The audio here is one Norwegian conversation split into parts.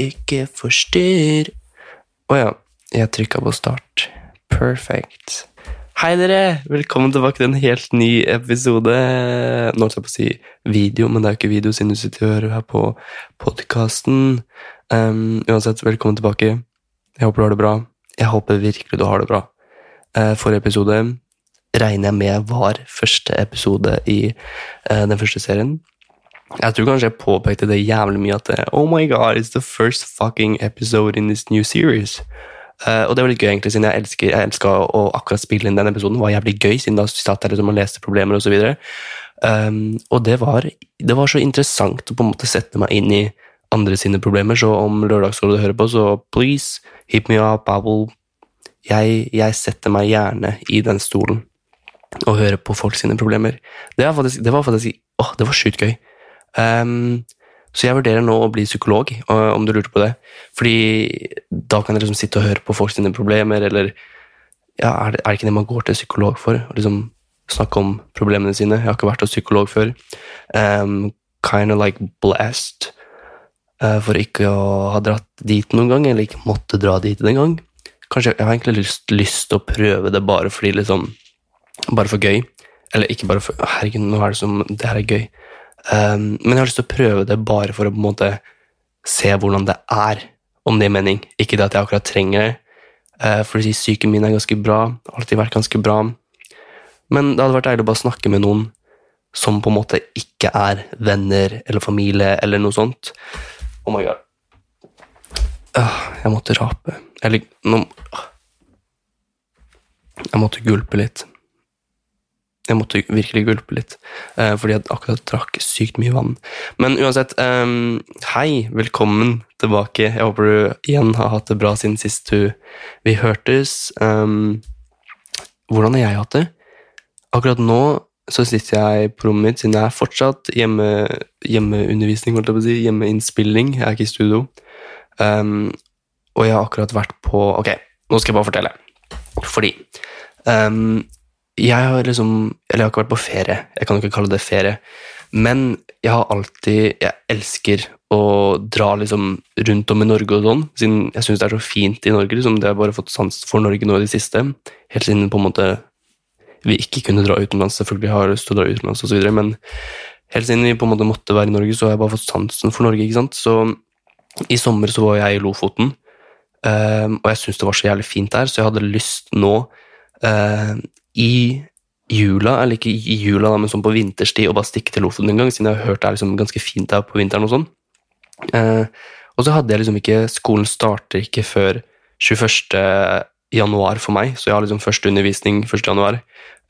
Ikke forstyrr. Å ja, jeg trykka på start. Perfect. Hei, dere! Velkommen tilbake til en helt ny episode. Nå holdt jeg på å si video, men det er jo ikke video siden du sitter og hører her på podkasten. Um, uansett, velkommen tilbake. Jeg håper du har det bra. Jeg håper virkelig du har det bra. Uh, forrige episode regner jeg med var første episode i uh, den første serien. Jeg tror kanskje jeg påpekte det jævlig mye at det, Oh my god, it's the first fucking episode in this new series. Uh, og det var litt gøy, egentlig, siden jeg elsker jeg elska å akkurat spille inn den episoden. Det var jævlig gøy, siden da satt jeg liksom og leste problemer osv. Um, og det var, det var så interessant å på en måte sette meg inn i andre sine problemer, så om Lørdagsrådet hører på, så please, hit me up, I jeg, jeg setter meg gjerne i den stolen og hører på folk sine problemer. Det var faktisk, det var faktisk åh, det var sjukt gøy. Ehm, så jeg vurderer nå å bli psykolog, øh, om du lurte på det. Fordi da kan jeg liksom sitte og høre på folk sine problemer, eller ja, er, det, er det ikke det man går til psykolog for? Å liksom snakke om problemene sine. Jeg har ikke vært hos psykolog før. Um, kind of like blessed uh, for ikke å ha dratt dit noen gang, eller ikke måtte dra dit en gang. Kanskje Jeg har egentlig lyst til å prøve det bare fordi liksom Bare for gøy. Eller ikke bare for Herregud, nå er det som Det her er gøy. Um, men jeg har lyst til å prøve det bare for å på en måte se hvordan det er, om det gir mening. Ikke det at jeg akkurat trenger det, uh, si psyken min er ganske bra. Alltid vært ganske bra. Men det hadde vært deilig å bare snakke med noen som på en måte ikke er venner eller familie eller noe sånt. Oh my god. Jeg måtte rape. Eller nå Jeg måtte gulpe litt. Jeg måtte virkelig gulpe litt, eh, fordi jeg akkurat drakk sykt mye vann. Men uansett, eh, hei, velkommen tilbake. Jeg håper du igjen har hatt det bra siden sist du, vi hørtes. Eh, hvordan har jeg hatt det? Akkurat nå så sitter jeg på rommet mitt, siden jeg er fortsatt hjemme, hjemmeundervisning, holdt jeg på å si, hjemmeinnspilling. Jeg er ikke i studio. Og jeg har akkurat vært på Ok, nå skal jeg bare fortelle. Fordi um, jeg har liksom Eller jeg har ikke vært på ferie. Jeg kan ikke kalle det ferie. Men jeg har alltid Jeg elsker å dra liksom rundt om i Norge og sånn, siden jeg syns det er så fint i Norge. liksom Det har bare fått sans for Norge nå i det siste. Helt siden på en måte vi ikke kunne dra utenlands. Selvfølgelig har jeg lyst til å dra utenlands osv., men helt siden vi på en måte måtte være i Norge, så har jeg bare fått sansen for Norge. ikke sant? Så i sommer så var jeg i Lofoten, um, og jeg syntes det var så jævlig fint der, så jeg hadde lyst nå uh, i jula, eller ikke i jula, men sånn på vinterstid, og bare stikke til Lofoten en gang, siden jeg har hørt det er liksom ganske fint der på vinteren og sånn. Eh, og så hadde jeg liksom ikke Skolen starter ikke før 21. januar for meg, så jeg har liksom første undervisning 1. januar,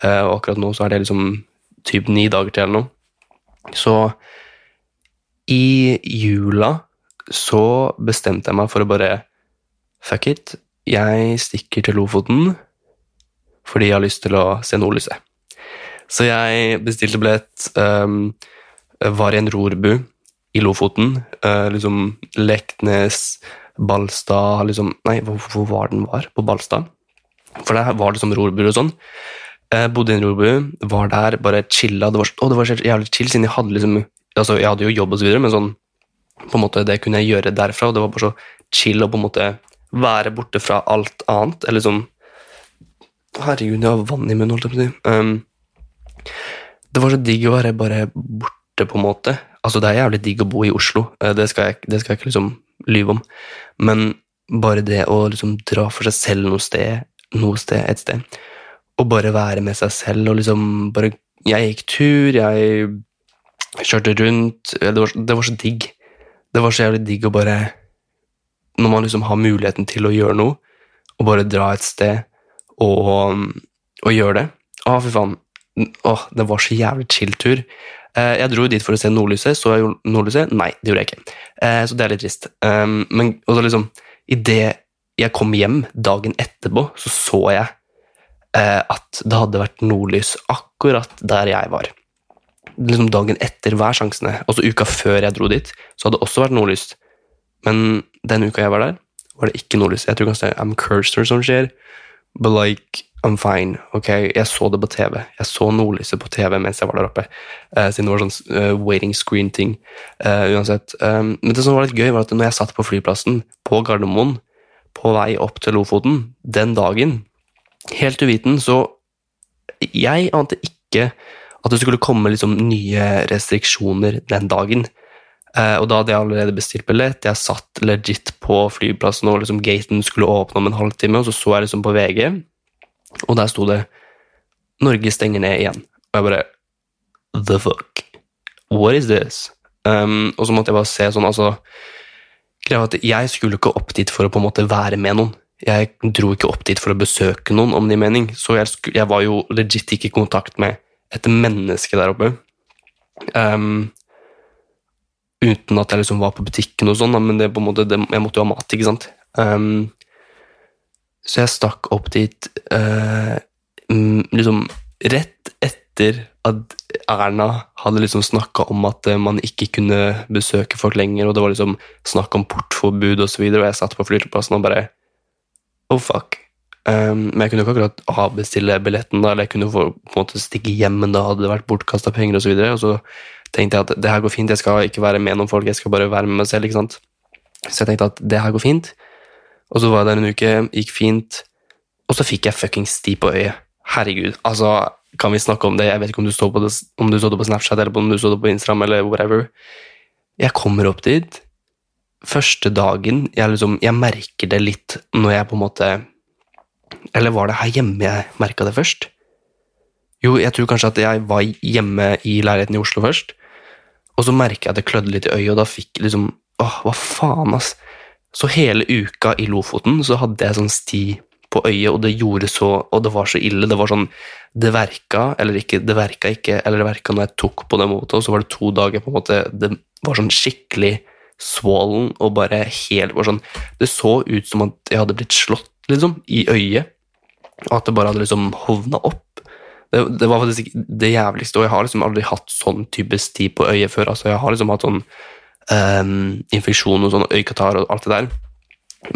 eh, og akkurat nå så er det liksom typ ni dager til eller noe. Så i jula så bestemte jeg meg for å bare Fuck it. Jeg stikker til Lofoten fordi jeg har lyst til å se nordlyset. Så jeg bestilte billett, um, var i en rorbu i Lofoten. Uh, liksom Leknes, Balstad liksom, Nei, hvor, hvor var den var? På Balstad. For der var det liksom rorbuer og sånn. Uh, bodde i en rorbu, var der, bare chilla. Det var, å, det var så jævlig chill, siden jeg hadde liksom altså Jeg hadde jo jobb og så videre, men sånn på en måte det kunne jeg gjøre derfra, og det var bare så chill å på en måte være borte fra alt annet. Eller sånn Herregud, jeg har vann i munnen, holdt jeg på å si. Um, det var så digg å være bare borte, på en måte. Altså, det er jævlig digg å bo i Oslo, uh, det skal jeg, det skal jeg ikke liksom lyve om. Men bare det å liksom dra for seg selv noe sted, noe sted, et sted, og bare være med seg selv og liksom bare Jeg gikk tur, jeg kjørte rundt Det var, det var så digg. Det var så jævlig digg å bare Når man liksom har muligheten til å gjøre noe, og bare dra et sted og, og gjøre det. Å, fy faen. Å, det var så jævlig chill tur. Eh, jeg dro dit for å se nordlyset. Så jeg nordlyset? Nei, det gjorde jeg ikke. Eh, så det er litt trist. Um, men også liksom, idet jeg kom hjem dagen etterpå, så så jeg eh, at det hadde vært nordlys akkurat der jeg var. Liksom Dagen etter hver sjansene. Altså uka før jeg dro dit, så hadde det også vært nordlys. Men den uka jeg var der, var det ikke nordlys. Jeg tror kanskje det er or som skjer, but like I'm fine. ok? Jeg så det på TV. Jeg så nordlyset på TV mens jeg var der oppe. Uh, siden det var sånn uh, waiting screen-ting. Uh, uansett. Um, men det som var litt gøy, var at når jeg satt på flyplassen på Gardermoen på vei opp til Lofoten den dagen, helt uviten, så Jeg ante ikke at det skulle komme liksom nye restriksjoner den dagen. Uh, og da hadde jeg allerede bestilt billett. Jeg satt legit på flyplassen, og liksom gaten skulle åpne om en halvtime, og så så jeg liksom på VG, og der sto det 'Norge stenger ned igjen'. Og jeg bare The fuck? What is this? Um, og så måtte jeg bare se sånn, altså Greia at jeg skulle ikke opp dit for å på en måte være med noen. Jeg dro ikke opp dit for å besøke noen, om det gir mening. Så jeg, jeg, var jo legit ikke i kontakt med et menneske der oppe. Um, uten at jeg liksom var på butikken og sånn, men det på en måte, det, jeg måtte jo ha mat, ikke sant. Um, så jeg stakk opp dit uh, liksom rett etter at Erna hadde liksom snakka om at uh, man ikke kunne besøke folk lenger, og det var liksom snakk om portforbud osv., og, og jeg satt på flyplassen og bare Oh, fuck. Um, men jeg kunne ikke akkurat avbestille billetten, da, eller jeg kunne få, på en måte stikke hjem, men da hadde det vært bortkasta penger osv. Og, så og så tenkte jeg at det her går fint, jeg skal ikke være med noen folk, jeg skal bare være med meg selv. ikke sant? Så jeg tenkte at det her går fint. Og så var jeg der en uke, gikk fint, og så fikk jeg fuckings sti på øyet. Herregud, altså, kan vi snakke om det? Jeg vet ikke om du så, på det, du så det på Snapchat eller om du så det på Instagram eller whatever. Jeg kommer opp dit. Første dagen jeg, liksom, jeg merker det litt når jeg på en måte Eller var det her hjemme jeg merka det først? Jo, jeg tror kanskje at jeg var hjemme i leiligheten i Oslo først. Og så merka jeg at det klødde litt i øyet, og da fikk jeg liksom Åh, hva faen, ass. Så hele uka i Lofoten så hadde jeg sånn sti på øyet, og det gjorde så Og det var så ille. Det var sånn Det verka, eller ikke, det verka ikke, eller det verka når jeg tok på den måten, og så var det to dager på en måte Det var sånn skikkelig swollen og bare helt var sånn Det så ut som at jeg hadde blitt slått, liksom, i øyet, og at det bare hadde liksom hovna opp. Det, det var faktisk det jævligste, og jeg har liksom aldri hatt sånn type sti på øyet før. altså Jeg har liksom hatt sånn um, infeksjon og sånn øyekatarr og alt det der.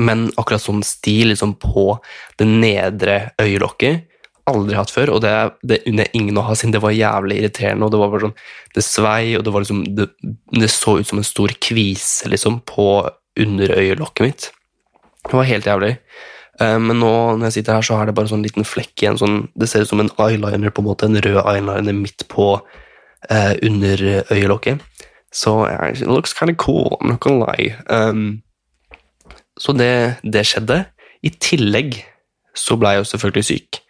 Men akkurat sånn sti liksom på det nedre øyelokket aldri hatt før, og det, det unner ingen å ha, siden det var jævlig irriterende. og Det var bare sånn, det svei, og det, var liksom, det, det så ut som en stor kvise liksom, på underøyelokket mitt. Det var helt jævlig. Uh, men nå når jeg sitter her, så er det bare sånn liten flekk igjen. Sånn, det ser ut som en eyeliner, på en måte, en rød eyeliner midt på eh, under øyelokket. Så yeah, it looks kind of cool, I'm not gonna lie. Um, så det, det, skjedde. I tillegg så ble jeg jo selvfølgelig syk.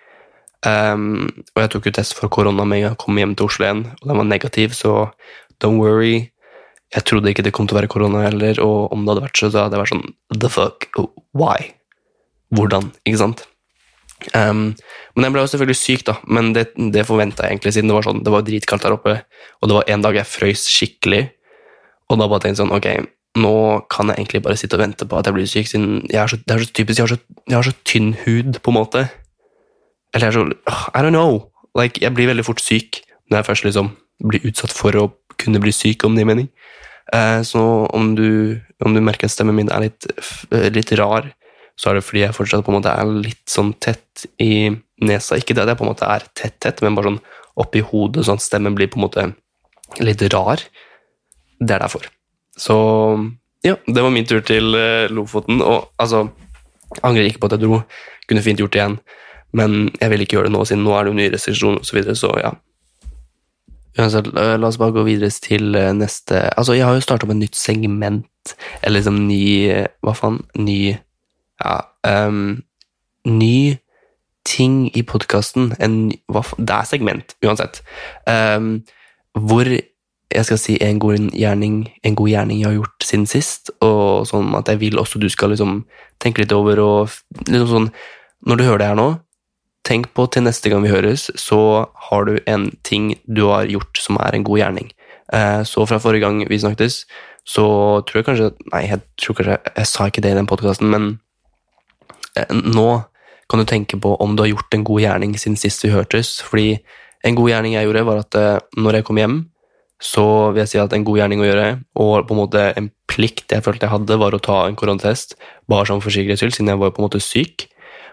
Um, og jeg tok jo test for korona med en gang jeg kom hjem til Oslo igjen, og den var negativ, så don't worry. Jeg trodde ikke det kom til å være korona heller, og om det hadde vært så, så hadde jeg vært sånn the fuck, why? Hvordan? Ikke sant? Um, men jeg ble jo selvfølgelig syk, da, men det, det forventa jeg egentlig, siden det var sånn, det var dritkaldt der oppe, og det var en dag jeg frøys skikkelig, og da bare tenkte jeg sånn, ok, nå kan jeg egentlig bare sitte og vente på at jeg blir syk, siden jeg er så, det er så typisk, jeg har så, jeg har så tynn hud, på en måte. Eller jeg er så I don't know. Like, jeg blir veldig fort syk når jeg først liksom blir utsatt for å kunne bli syk, om det gir mening. Uh, så om du, om du, merker at stemmen min er litt, litt, rar, så er det fordi jeg fortsatt på en måte er litt sånn tett i nesa. Ikke det at jeg på en måte er tett-tett, men bare sånn oppi hodet, sånn at stemmen blir på en måte litt rar. Det er derfor. Så ja, det var min tur til uh, Lofoten, og altså Angrer ikke på at jeg dro. Kunne fint gjort det igjen. Men jeg vil ikke gjøre det nå, siden nå er det jo nye restriksjoner osv., så, videre, så ja. Uansett, la oss bare gå videre til neste Altså, jeg har jo starta med et nytt segment, eller liksom ny Hva faen? Ny Ja um, Ny ting i podkasten. Det er segment, uansett. Um, hvor jeg skal si en god gjerning, en god gjerning jeg har gjort siden sist, og sånn at jeg vil også du skal liksom tenke litt over og liksom sånn Når du hører det her nå, tenk på til neste gang vi høres, så har du en ting du har gjort som er en god gjerning. Eh, så fra forrige gang vi snakkes, så tror jeg kanskje Nei, jeg tror kanskje jeg sa ikke det i den podkasten, men nå kan du tenke på om du har gjort en god gjerning siden sist vi hørtes. Fordi en god gjerning jeg gjorde, var at eh, når jeg kom hjem, så vil jeg si at en god gjerning å gjøre, og på en måte en plikt jeg følte jeg hadde, var å ta en koronatest, bare som for sikkerhets skyld, siden jeg var på en måte syk.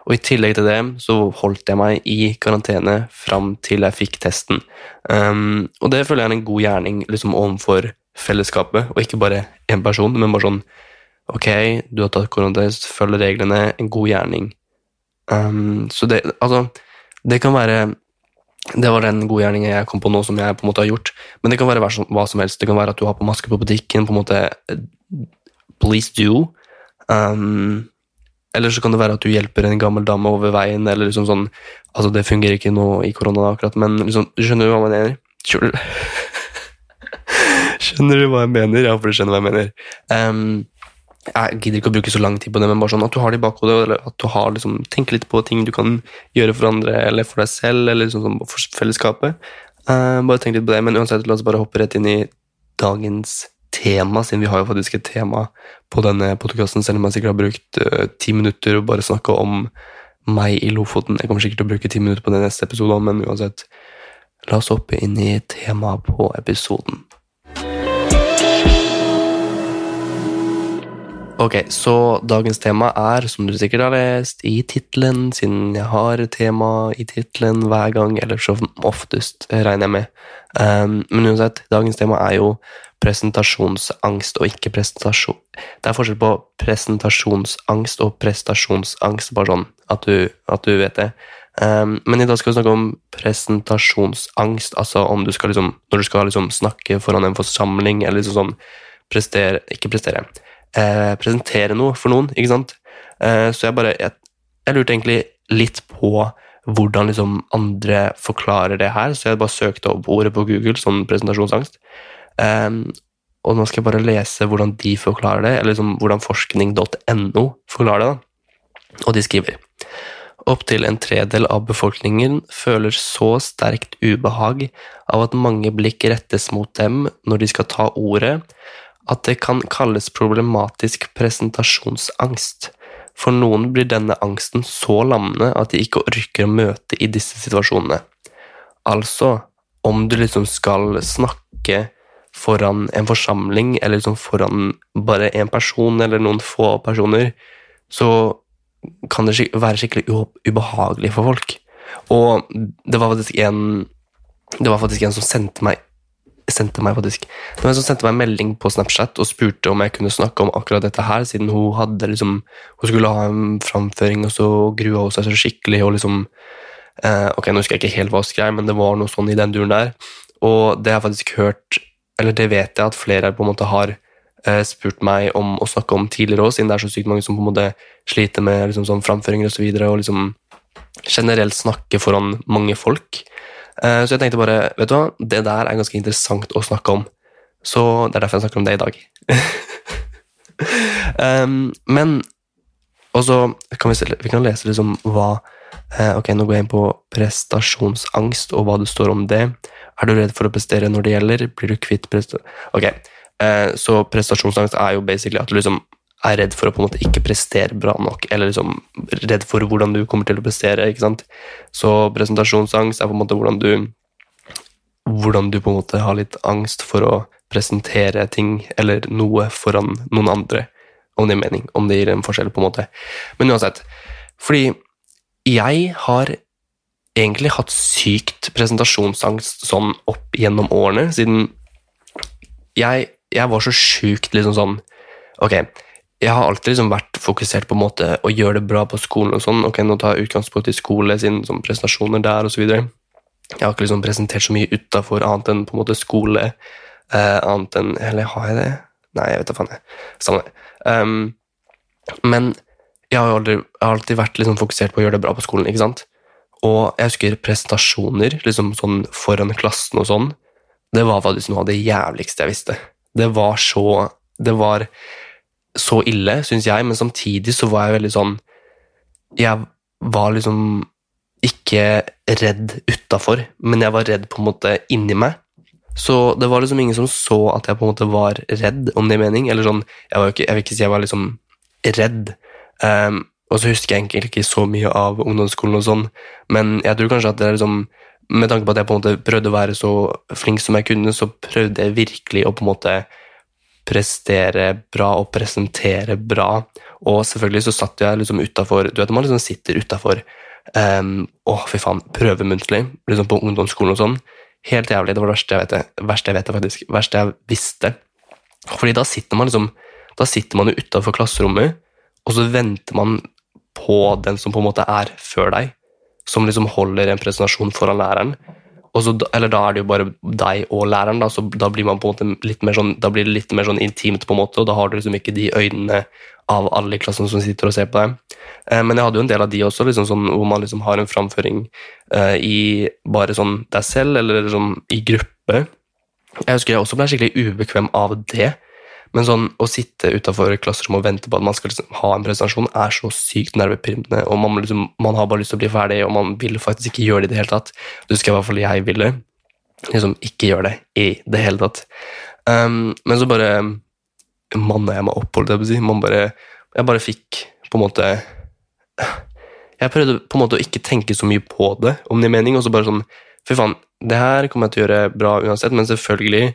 Og i tillegg til det så holdt jeg meg i karantene fram til jeg fikk testen. Um, og det føler jeg er en god gjerning liksom overfor fellesskapet, og ikke bare én person, men bare sånn Ok, du har tatt koronatest, følger reglene, en god gjerning. Um, så det Altså, det kan være det var den gode gjerningen jeg kom på nå, som jeg på en måte har gjort. Men det kan være hva som helst. Det kan være at du har på maske på butikken. på en måte Please do. Um, eller så kan det være at du hjelper en gammel dame over veien. eller liksom sånn, altså Det fungerer ikke nå i korona, akkurat, men liksom, skjønner du hva jeg mener? Skjønner du hva jeg mener? Ja, for du skjønner hva jeg mener. Um, jeg gidder ikke å bruke så lang tid på det, men bare sånn at du har det i bakhodet, eller at du har liksom, tenker litt på ting du kan gjøre for andre, eller for deg selv, eller liksom sånn for fellesskapet. Uh, bare tenk litt på det, men uansett, la oss bare hoppe rett inn i dagens tema, siden vi har jo faktisk et tema på denne podkasten, selv om jeg sikkert har brukt uh, ti minutter og bare snakka om meg i Lofoten. Jeg kommer sikkert til å bruke ti minutter på den neste episoden, men uansett, la oss hoppe inn i temaet på episoden. Ok, så dagens tema er, som du sikkert har lest i tittelen, siden jeg har tema i tittelen hver gang, eller så oftest, regner jeg med. Um, men uansett, dagens tema er jo presentasjonsangst og ikke presentasjon. Det er forskjell på presentasjonsangst og prestasjonsangst, bare sånn at du, at du vet det. Um, men i dag skal vi snakke om presentasjonsangst, altså om du skal liksom, når du skal liksom snakke foran en forsamling, eller liksom sånn prestere Ikke prestere eh, presentere noe for noen, ikke sant. Eh, så jeg bare jeg, jeg, lurte egentlig litt på hvordan liksom andre forklarer det her, så jeg bare søkte opp ordet på Google, sånn presentasjonsangst. Eh, og nå skal jeg bare lese hvordan de forklarer det, eller liksom hvordan forskning.no forklarer det. da. Og de skriver Opptil en tredel av befolkningen føler så sterkt ubehag av at mange blikk rettes mot dem når de skal ta ordet, at det kan kalles problematisk presentasjonsangst. For noen blir denne angsten så lammende at de ikke orker å møte i disse situasjonene. Altså, om du liksom skal snakke foran en forsamling, eller liksom foran bare én person eller noen få personer, så kan det være skikkelig ubehagelig for folk. Og det var faktisk en var faktisk en som sendte meg sendte meg faktisk Det var en som sendte meg en melding på Snapchat og spurte om jeg kunne snakke om akkurat dette her, siden hun hadde liksom Hun skulle ha en framføring, og så grua hun seg så skikkelig og liksom eh, Ok, nå husker jeg ikke helt hva hun skrev, men det var noe sånn i den duren der. Og det har jeg faktisk hørt Eller det vet jeg at flere på en måte har eh, spurt meg om å snakke om tidligere òg, siden det er så sykt mange som på en måte sliter med liksom sånn framføringer og så videre, og liksom generelt snakke foran mange folk. Eh, så jeg tenkte bare vet du hva, det der er ganske interessant å snakke om. Så det er derfor jeg snakker om det i dag. um, men også kan vi, vi kan lese liksom hva uh, Ok, nå går jeg inn på prestasjonsangst og hva det står om det. Er du redd for å prestere når det gjelder? Blir du kvitt prestasjon... Ok, uh, så prestasjonsangst er jo basically at du liksom er redd for å på en måte ikke prestere bra nok, eller liksom redd for hvordan du kommer til å prestere. ikke sant? Så presentasjonsangst er på en måte hvordan du hvordan du på en måte har litt angst for å presentere ting eller noe foran noen andre, om det gir mening, om det gir en forskjell, på en måte. Men uansett, fordi jeg har egentlig hatt sykt presentasjonsangst sånn opp gjennom årene, siden jeg, jeg var så sjukt liksom sånn Ok, jeg har alltid liksom vært fokusert på en måte å gjøre det bra på skolen. og sånn, ok, Nå tar jeg utgangspunkt i skole, sin sånn prestasjoner der osv. Jeg har ikke liksom presentert så mye utafor annet enn på en måte skole. Eh, annet enn Eller har jeg det? Nei, jeg vet da faen. Samme det. Um, men jeg har, aldri, jeg har alltid vært liksom fokusert på å gjøre det bra på skolen. ikke sant? Og jeg husker prestasjoner liksom sånn foran klassen og sånn. det var faktisk noe av det jævligste jeg visste. Det var så Det var så ille, syns jeg, men samtidig så var jeg veldig sånn Jeg var liksom ikke redd utafor, men jeg var redd på en måte inni meg. Så det var liksom ingen som så at jeg på en måte var redd, om det er mening. Eller sånn, jeg, var ikke, jeg vil ikke si jeg var liksom redd. Um, og så husker jeg egentlig ikke så mye av ungdomsskolen og sånn, men jeg tror kanskje at det er liksom Med tanke på at jeg på en måte prøvde å være så flink som jeg kunne, så prøvde jeg virkelig å på en måte prestere bra og presentere bra. Og selvfølgelig så satt jeg liksom utafor Du vet man liksom sitter utafor um, Å, fy faen, prøve muntlig, liksom på ungdomsskolen og sånn. Helt jævlig. Det var det verste jeg vet, det verste jeg vet faktisk. verste jeg visste. Fordi da sitter man liksom Da sitter man jo utafor klasserommet, og så venter man på den som på en måte er før deg, som liksom holder en presentasjon foran læreren. Så, eller da er det jo bare deg og læreren, da, så da blir, man på en måte litt mer sånn, da blir det litt mer sånn intimt, på en måte, og da har du liksom ikke de øynene av alle i klassen som sitter og ser på deg. Eh, men jeg hadde jo en del av de også, liksom sånn, hvor man liksom har en framføring eh, i bare sånn deg selv, eller sånn i gruppe. Jeg husker jeg også ble skikkelig ubekvem av det. Men sånn, å sitte utafor klasserommet og vente på at man skal liksom ha en presentasjon, er så sykt nervepirrende. og man, liksom, man, har bare lyst til å bli ferdig, og man vil faktisk ikke gjøre det i det hele tatt. Det husker jeg i hvert fall jeg ville. Liksom ikke gjøre det i det hele tatt. Um, men så bare manna jeg meg opp, holdt jeg på å si. Man bare, jeg bare fikk på en måte Jeg prøvde på en måte å ikke tenke så mye på det, om det er mening, og så bare sånn Fy faen, det her kommer jeg til å gjøre bra uansett, men selvfølgelig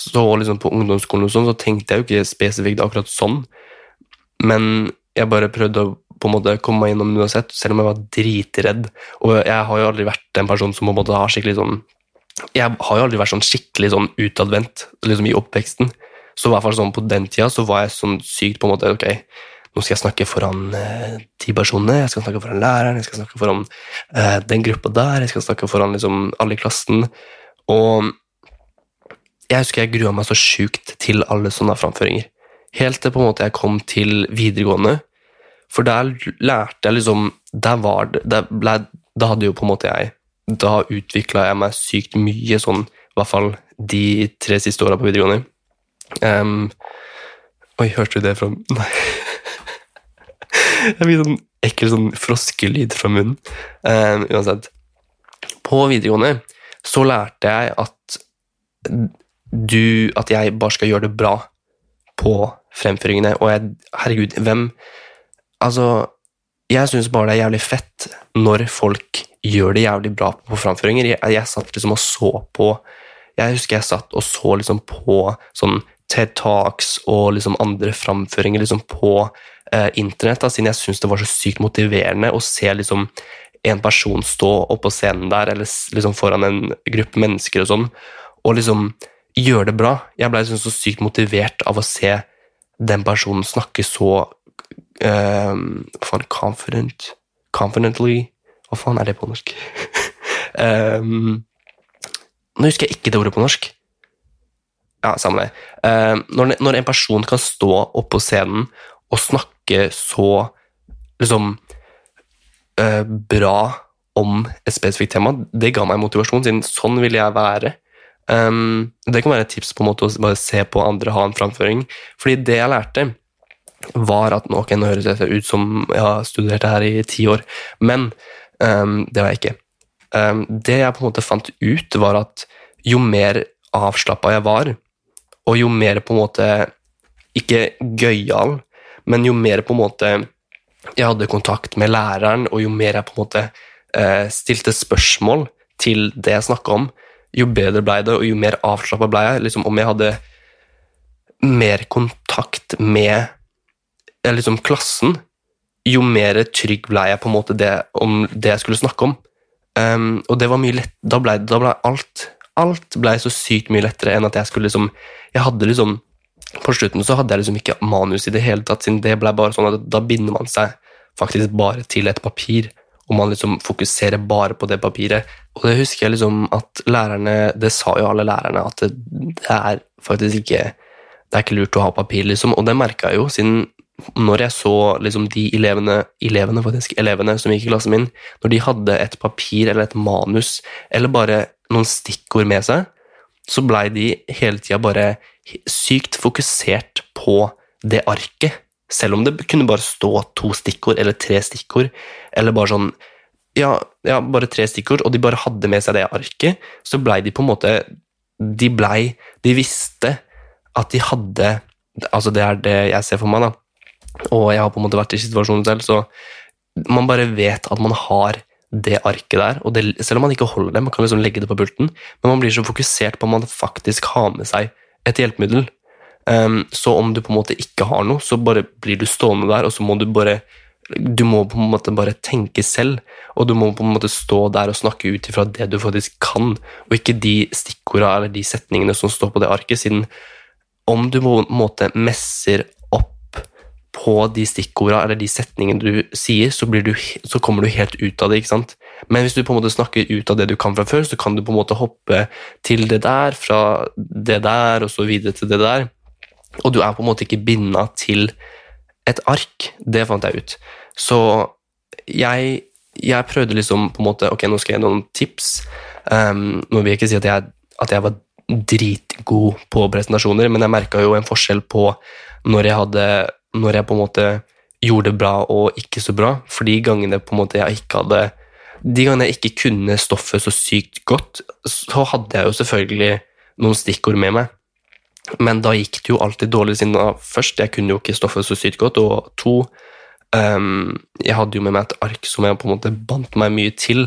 så liksom på ungdomsskolen og sånn, så tenkte jeg jo ikke spesifikt akkurat sånn, men jeg bare prøvde å på en måte komme meg gjennom uansett, selv om jeg var dritredd. Og jeg har jo aldri vært en person som på en måte har skikkelig sånn Jeg har jo aldri vært sånn skikkelig sånn utadvendt liksom i oppveksten. Så i hvert fall sånn på den tida så var jeg sånn sykt på en måte Ok, nå skal jeg snakke foran eh, ti personer, jeg skal snakke foran læreren, jeg skal snakke foran eh, den gruppa der, jeg skal snakke foran liksom alle i klassen. Og jeg husker jeg grua meg så sjukt til alle sånne framføringer. Helt til på en måte jeg kom til videregående. For der lærte jeg liksom Der var det der ble, Da hadde jo på en måte jeg Da utvikla jeg meg sykt mye, sånn i hvert fall de tre siste åra på videregående. Um, oi, hørte du det fra Nei. Jeg blir sånn ekkel sånn froskelyd fra munnen. Um, uansett. På videregående så lærte jeg at du At jeg bare skal gjøre det bra på fremføringene, og jeg Herregud, hvem Altså, jeg syns bare det er jævlig fett når folk gjør det jævlig bra på framføringer. Jeg, jeg satt liksom og så på Jeg husker jeg satt og så liksom på sånn TED Talks og liksom andre framføringer liksom på eh, internett, da, siden jeg syns det var så sykt motiverende å se liksom en person stå oppå scenen der, eller liksom foran en gruppe mennesker og sånn, og liksom gjøre det bra. Jeg ble liksom så sykt motivert av å se den personen snakke så um, confident Confidently Hva faen er det på norsk? um, nå husker jeg ikke det ordet på norsk. Ja, samme det. Um, når, når, en person kan stå oppe på scenen og snakke så liksom uh, bra om et spesifikt tema, det ga meg motivasjon, siden sånn ville jeg være. Um, det kan være et tips på en måte å bare se på andre ha en framføring. Fordi det jeg lærte, var at nå, kan høres ut som jeg har studert det her i ti år, men um, det var jeg ikke. Um, det jeg på en måte fant ut, var at jo mer avslappa jeg var, og jo mer på en måte Ikke gøyal, men jo mer på en måte jeg hadde kontakt med læreren, og jo mer jeg på en måte uh, stilte spørsmål til det jeg snakka om, jo bedre blei det, og jo mer avslappa blei jeg. Liksom, om jeg hadde mer kontakt med liksom, klassen, jo mer trygg blei jeg på en måte det, om det jeg skulle snakke om. Um, og det var mye lett, da blei ble alt Alt blei så sykt mye lettere enn at jeg skulle liksom Jeg hadde liksom På slutten så hadde jeg liksom ikke manus i det hele tatt, siden det blei bare sånn at da binder man seg faktisk bare til et papir, og man liksom fokuserer bare på det papiret. Og det husker jeg liksom at lærerne Det sa jo alle lærerne, at det, det er faktisk ikke Det er ikke lurt å ha papir, liksom. Og det merka jeg jo, siden når jeg så liksom de elevene, elevene, faktisk, elevene som gikk i klassen min, når de hadde et papir eller et manus eller bare noen stikkord med seg, så blei de hele tida bare sykt fokusert på det arket. Selv om det kunne bare stå to stikkord eller tre stikkord, eller bare sånn ja, ja, bare tre stikkord, og de bare hadde med seg det arket, så blei de på en måte De blei De visste at de hadde Altså, det er det jeg ser for meg, da. Og jeg har på en måte vært i situasjonen selv, så man bare vet at man har det arket der, og det, selv om man ikke holder det, man kan liksom legge det på pulten, men man blir så fokusert på at man faktisk har med seg et hjelpemiddel. Um, så om du på en måte ikke har noe, så bare blir du stående der, og så må du bare du må på en måte bare tenke selv, og du må på en måte stå der og snakke ut ifra det du faktisk kan, og ikke de stikkorda eller de setningene som står på det arket, siden om du på en måte messer opp på de stikkorda eller de setningene du sier, så, du, så, kommer du helt ut av det. ikke sant? Men hvis du på en måte snakker ut av det du kan fra før, så kan du på en måte hoppe til det der, fra det der, og så videre til det der. Og du er på en måte ikke binda til et ark. Det fant jeg ut. Så jeg, jeg prøvde liksom på en måte Ok, nå skal jeg gi noen tips. Um, nå vil jeg ikke si at jeg, at jeg var dritgod på presentasjoner, men jeg merka jo en forskjell på når jeg hadde Når jeg på en måte gjorde det bra og ikke så bra. For de gangene på en måte jeg ikke hadde De gangene jeg ikke kunne stoffet så sykt godt, så hadde jeg jo selvfølgelig noen stikkord med meg. Men da gikk det jo alltid dårlig, siden da først jeg kunne jo ikke stoffet så sykt godt, og to um, Jeg hadde jo med meg et ark som jeg på en måte bandt meg mye til.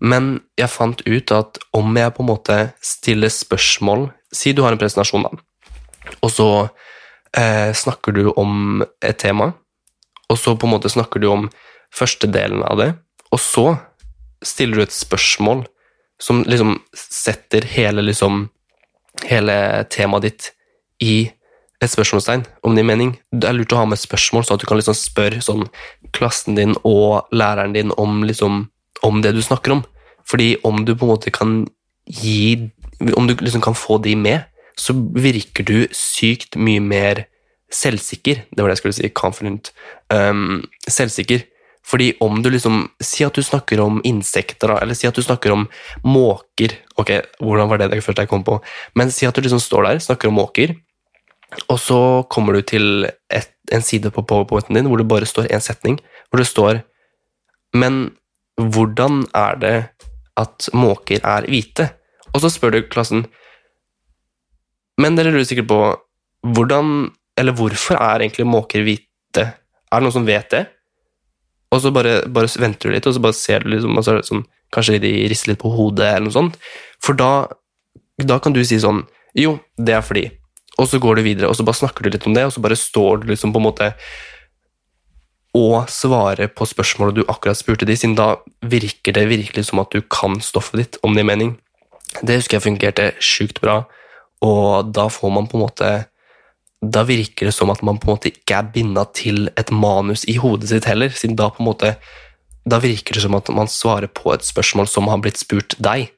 Men jeg fant ut at om jeg på en måte stiller spørsmål Si du har en presentasjon, da, og så eh, snakker du om et tema, og så på en måte snakker du om første delen av det, og så stiller du et spørsmål som liksom setter hele liksom hele temaet ditt i et spørsmålstegn, om gir mening. Det er lurt å ha med spørsmål, så at du kan liksom spørre sånn, klassen din og læreren din om, liksom, om det du snakker om. Fordi om du på en måte kan gi Om du liksom kan få de med, så virker du sykt mye mer selvsikker. Det var det jeg skulle si. Confident. Um, selvsikker. Fordi om du liksom Si at du snakker om insekter, da, eller si at du snakker om måker. Ok, hvordan var det det første jeg kom på? Men si at du liksom står der, snakker om måker, og så kommer du til et, en side på powerpointen din hvor det bare står én setning, hvor det står Men hvordan er det at måker er hvite? Og så spør du klassen Men dere lurer sikkert på hvordan Eller hvorfor er egentlig måker hvite? Er det noen som vet det? Og så bare, bare, venter du litt, og så bare ser du liksom, altså, sånn, Kanskje de rister litt på hodet, eller noe sånt. For da, da kan du si sånn Jo, det er fordi. Og så går du videre, og så bare snakker du litt om det, og så bare står du liksom på en måte og svarer på spørsmålet du akkurat spurte de, siden da virker det virkelig som at du kan stoffet ditt, om det gir mening. Det husker jeg fungerte sjukt bra, og da får man på en måte da virker det som at man på en måte ikke er binda til et manus i hodet sitt heller. siden da på en måte da virker det som at man svarer på et spørsmål som har blitt spurt deg.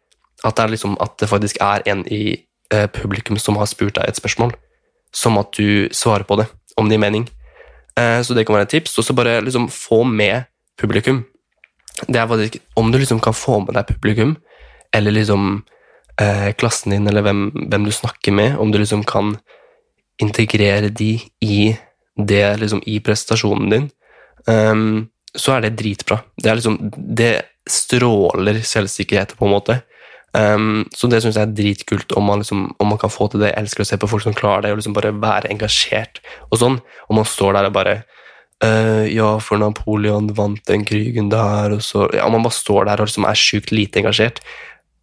At det, liksom, at det faktisk er en i eh, publikum som har spurt deg et spørsmål. Som at du svarer på det, om det gir mening. Eh, så det kan være et tips. Og så bare liksom få med publikum. Det er faktisk, Om du liksom kan få med deg publikum, eller liksom eh, klassen din, eller hvem, hvem, du snakker med, om du liksom kan integrere de i det, liksom, i prestasjonen din, um, så er det dritbra. Det, er liksom, det stråler selvsikkerhet, på en måte. Um, så det syns jeg er dritkult, om man, liksom, om man, kan få til det. Jeg elsker å se på folk som klarer det, og liksom bare være engasjert og sånn. Og man står der og bare uh, Ja, for Napoleon vant den krigen der, og så Ja, man bare står der og liksom er sjukt lite engasjert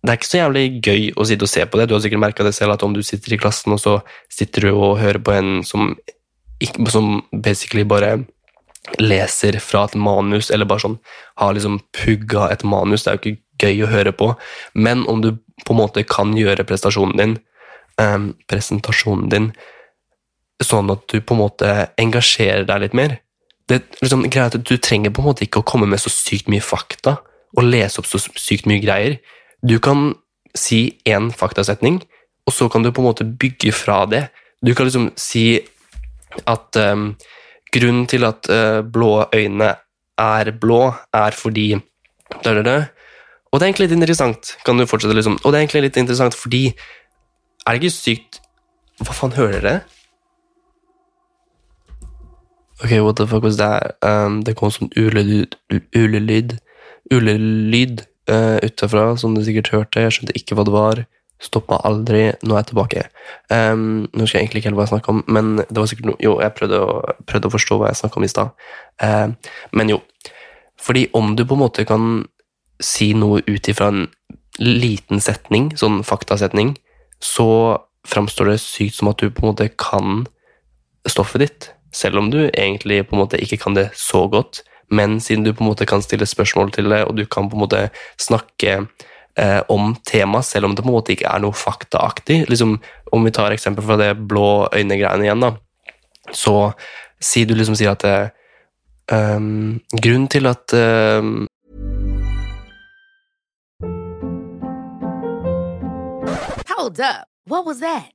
det er ikke så jævlig gøy å sitte og se på det. Du har sikkert merka det selv, at om du sitter i klassen, og så sitter du og hører på en som, som basically bare leser fra et manus, eller bare sånn har liksom pugga et manus, det er jo ikke gøy å høre på, men om du på en måte kan gjøre prestasjonen din, um, presentasjonen din sånn at du på en måte engasjerer deg litt mer det, liksom, Du trenger på en måte ikke å komme med så sykt mye fakta og lese opp så sykt mye greier. Du kan si én faktasetning, og så kan du på en måte bygge fra det. Du kan liksom si at um, grunnen til at uh, blå øyne er blå, er fordi da, da, da. Og det er egentlig litt interessant, kan du fortsette liksom. Og det er egentlig litt interessant fordi Er det ikke sykt Hva faen, hører dere? Ok, what the fuck was that? Um, det kom sånn ulelyd Ulelyd Ulelyd uh, utafra, som du sikkert hørte. Jeg skjønte ikke hva det var. Stoppa aldri. Nå er jeg tilbake. Um, nå husker jeg egentlig ikke helt hva jeg snakka om, men det var sikkert noe Jo, jeg prøvde å, prøvde å forstå hva jeg snakka om i stad. Uh, men jo. Fordi om du på en måte kan si noe ut ifra en liten setning, sånn faktasetning, så framstår det sykt som at du på en måte kan stoffet ditt selv om du egentlig på en måte ikke kan det så godt. Men siden du på en måte kan stille spørsmål til det, og du kan på en måte snakke eh, om temaet, selv om det på en måte ikke er noe faktaaktig liksom, Om vi tar eksempel fra det blå øyne-greiene igjen, da, så si du liksom sier at det, um, Grunnen til at um, Hold up. What was that?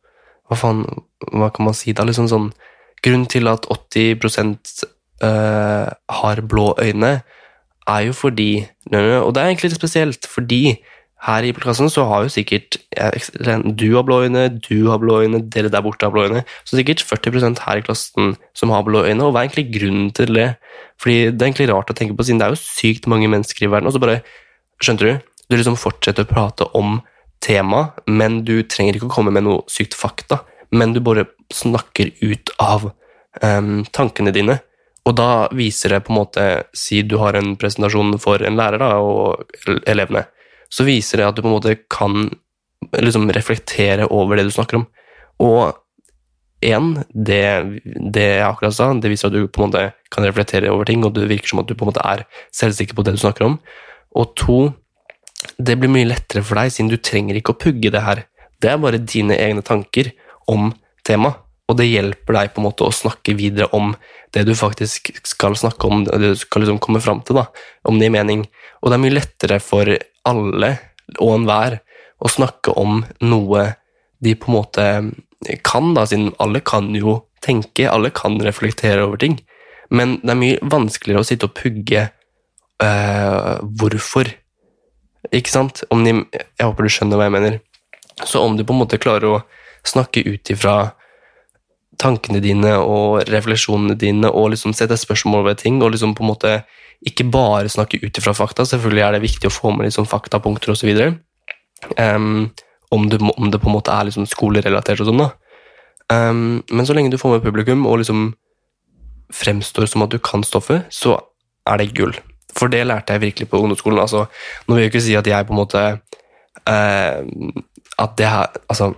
Hva faen, hva kan man si da? Liksom sånn Grunnen til at 80 uh, har blå øyne, er jo fordi Og det er egentlig litt spesielt, fordi her i podkasten så har jo sikkert Du har blå øyne, du har blå øyne, dere der borte har blå øyne. Så sikkert 40% her i klassen som har blå øyne. Og hva er egentlig grunnen til det? Fordi det er egentlig rart å tenke på, siden det er jo sykt mange mennesker i verden. Og så bare Skjønte du? Du liksom fortsetter å prate om tema, men du trenger ikke å komme med noe sykt fakta. Men du bare snakker ut av um, tankene dine. Og da viser det på en måte Si du har en presentasjon for en lærer da, og elevene. Så viser det at du på en måte kan liksom reflektere over det du snakker om. Og én, det, det jeg akkurat sa, det viser at du på en måte kan reflektere over ting, og det virker som at du på en måte er selvsikker på det du snakker om. Og to, det blir mye lettere for deg, siden du trenger ikke å pugge det her. Det er bare dine egne tanker om temaet, og det hjelper deg på en måte å snakke videre om det du faktisk skal snakke om, det du skal liksom komme fram til, da, om det gir mening. Og det er mye lettere for alle og enhver å snakke om noe de på en måte kan, da, siden alle kan jo tenke, alle kan reflektere over ting. Men det er mye vanskeligere å sitte og pugge øh, hvorfor ikke sant? De, jeg håper du skjønner hva jeg mener. Så om du på en måte klarer å snakke ut ifra tankene dine og refleksjonene dine og liksom sette spørsmål ved ting, og liksom på en måte ikke bare snakke ut ifra fakta, selvfølgelig er det viktig å få med liksom faktapunkter osv. Um, om, om det på en måte er liksom skolerelatert og sånn, da. Um, men så lenge du får med publikum og liksom fremstår som at du kan stoffet, så er det gull. For det lærte jeg virkelig på ungdomsskolen. Altså, nå vil jeg ikke si at jeg på en måte eh, At det her Altså,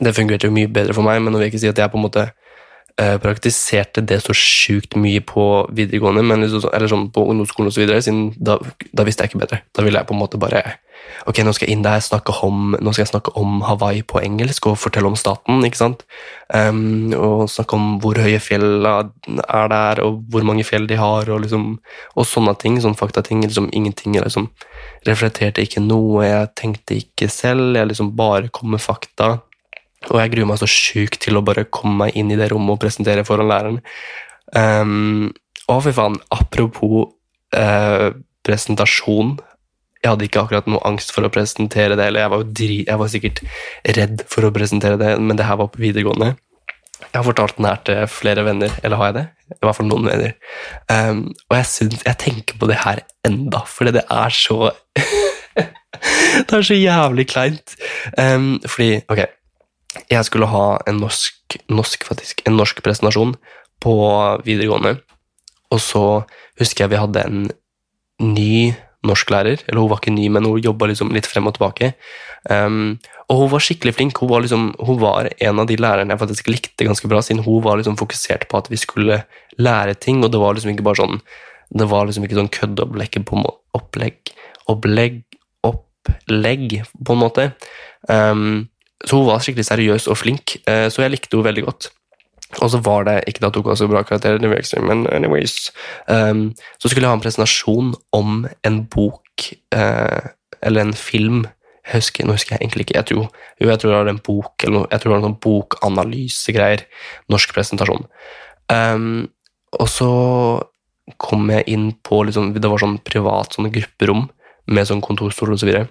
det fungerte jo mye bedre for meg, men nå vil jeg ikke si at jeg på en måte eh, praktiserte det så sjukt mye på videregående, men liksom, eller sånn på ungdomsskolen osv., siden da, da visste jeg ikke bedre. Da ville jeg på en måte bare Ok, nå skal jeg inn der, snakke om, nå skal jeg snakke om Hawaii på engelsk og fortelle om staten. ikke sant? Um, og snakke om hvor høye fjellene er der, og hvor mange fjell de har, og, liksom, og sånne ting. Sånne faktating. Liksom, ingenting. Jeg liksom, reflekterte ikke noe, jeg tenkte ikke selv. Jeg liksom bare kom med fakta. Og jeg gruer meg så sjukt til å bare komme meg inn i det rommet og presentere foran læreren. Um, å, fy faen, apropos uh, presentasjon jeg hadde ikke akkurat noe angst for å presentere det, eller jeg var, dri, jeg var sikkert redd for å presentere det, men det her var på videregående. Jeg har fortalt den her til flere venner, eller har jeg det? I hvert fall noen venner. Um, og jeg, synes, jeg tenker på det her enda, fordi det er så Det er så jævlig kleint. Um, fordi, ok Jeg skulle ha en norsk, norsk, faktisk, en norsk presentasjon på videregående, og så husker jeg vi hadde en ny norsklærer. Eller hun var ikke ny, men hun jobba liksom litt frem og tilbake. Um, og hun var skikkelig flink. Hun var, liksom, hun var, en av de lærerne jeg faktisk likte ganske bra, siden hun var liksom fokusert på at vi skulle lære ting, og det var liksom ikke bare sånn det var liksom ikke sånn køddeopplegg på opplegg, opplegg, opplegg, på en måte. Um, så hun var skikkelig seriøs og flink, uh, så jeg likte henne veldig godt. Og så var det ikke at hun ga så bra karakterer, men anyways um, Så skulle jeg ha en presentasjon om en bok, uh, eller en film jeg husker, Nå husker jeg egentlig ikke. Jeg tror, jo, jeg tror det var en bok eller noe, jeg tror det var noen bokanalysegreier. Norsk presentasjon. Um, og så kom jeg inn på liksom, Det var sånn privat sånn grupperom med sånn kontorstol og så videre.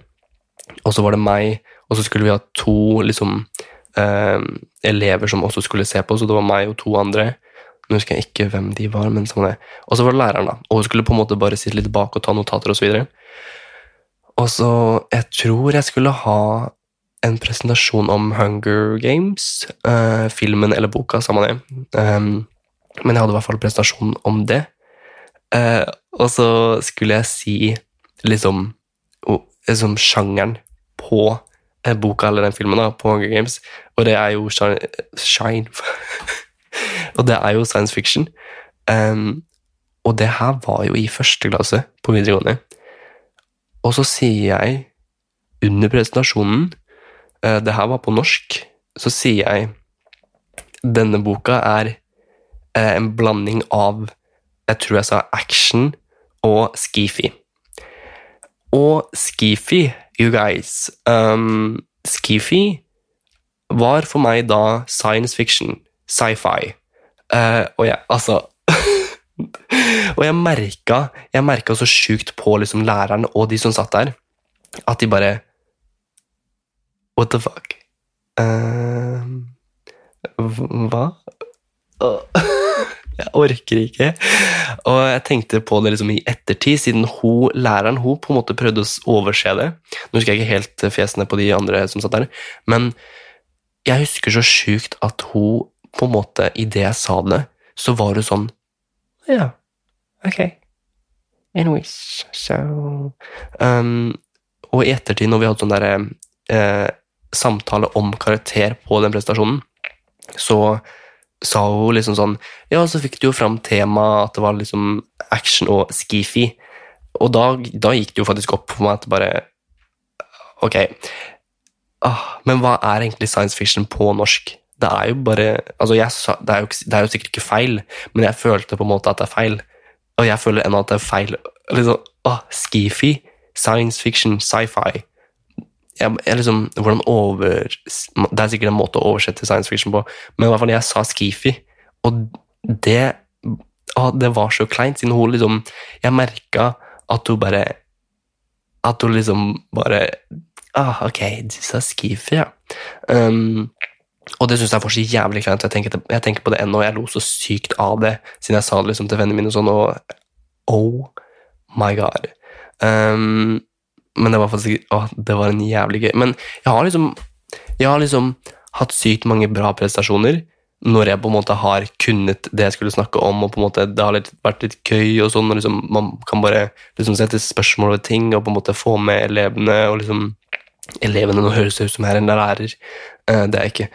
Og så var det meg, og så skulle vi ha to liksom, eh, elever som også skulle se på, så det var meg og to andre. Nå husker jeg ikke hvem de var, men sånn det. Og så var det læreren, da. Og hun skulle på en måte bare sitte litt bak og ta notater osv. Og, og så Jeg tror jeg skulle ha en presentasjon om Hunger Games, eh, filmen eller boka, samme det. Um, men jeg hadde i hvert fall presentasjon om det. Eh, og så skulle jeg si liksom, liksom sjangeren på boka eller den filmen da, på Hunger Games, og det er jo Shine, shine. Og det er jo science fiction. Um, og det her var jo i første klasse på videregående. Og så sier jeg under presentasjonen uh, Det her var på norsk. Så sier jeg denne boka er uh, en blanding av Jeg tror jeg sa action og skifi. Og skifi, you guys um, Skifi var for meg da science fiction, sci-fi. Uh, og jeg, altså Og jeg merka, jeg merka så sjukt på liksom læreren og de som satt der, at de bare What the fuck? Uh, hva? Uh. Jeg orker ikke. Og jeg tenkte på det liksom i ettertid, siden hun, læreren hun på en måte prøvde å overse det. Nå husker jeg ikke helt fjesene på de andre som satt der, men jeg husker så sjukt at hun på en måte, idet jeg sa det, så var hun sånn Ja, ok. Anyways, so um, Og i ettertid, når vi hadde sånn derre eh, samtale om karakter på den prestasjonen, så sa hun liksom sånn Ja, så fikk du jo fram temaet at det var liksom action og skifi. Og da, da, gikk det jo faktisk opp for meg at bare Ok. Ah, men hva er egentlig science fiction på norsk? Det er jo bare altså jeg, det, er jo, det, er jo, sikkert ikke feil, men jeg følte på en måte at det er feil. Og jeg føler ennå at det er feil. Liksom, ah, skifi, science fiction, sci-fi jeg, jeg liksom, hvordan over, Det er sikkert en måte å oversette science fiction på, men i hvert fall jeg sa skifi, og det å, det var så kleint, siden hun liksom Jeg merka at hun bare At hun liksom bare ah, Ok, du sa skifi, ja. Um, og det syns jeg var så jævlig kleint. Jeg jeg tenker på det ennå, og jeg lo så sykt av det siden jeg sa det liksom til vennene mine og sånn, og oh my god. Um, men det var faktisk å, det var en jævlig gøy. Men jeg har liksom jeg har liksom hatt sykt mange bra prestasjoner når jeg på en måte har kunnet det jeg skulle snakke om, og på en måte det har litt, vært litt gøy, og sånn, og liksom, man kan bare liksom sette spørsmål ved ting og på en måte få med elevene. og liksom Elevene Nå høres det ut som jeg er en lærer, uh, det er jeg ikke.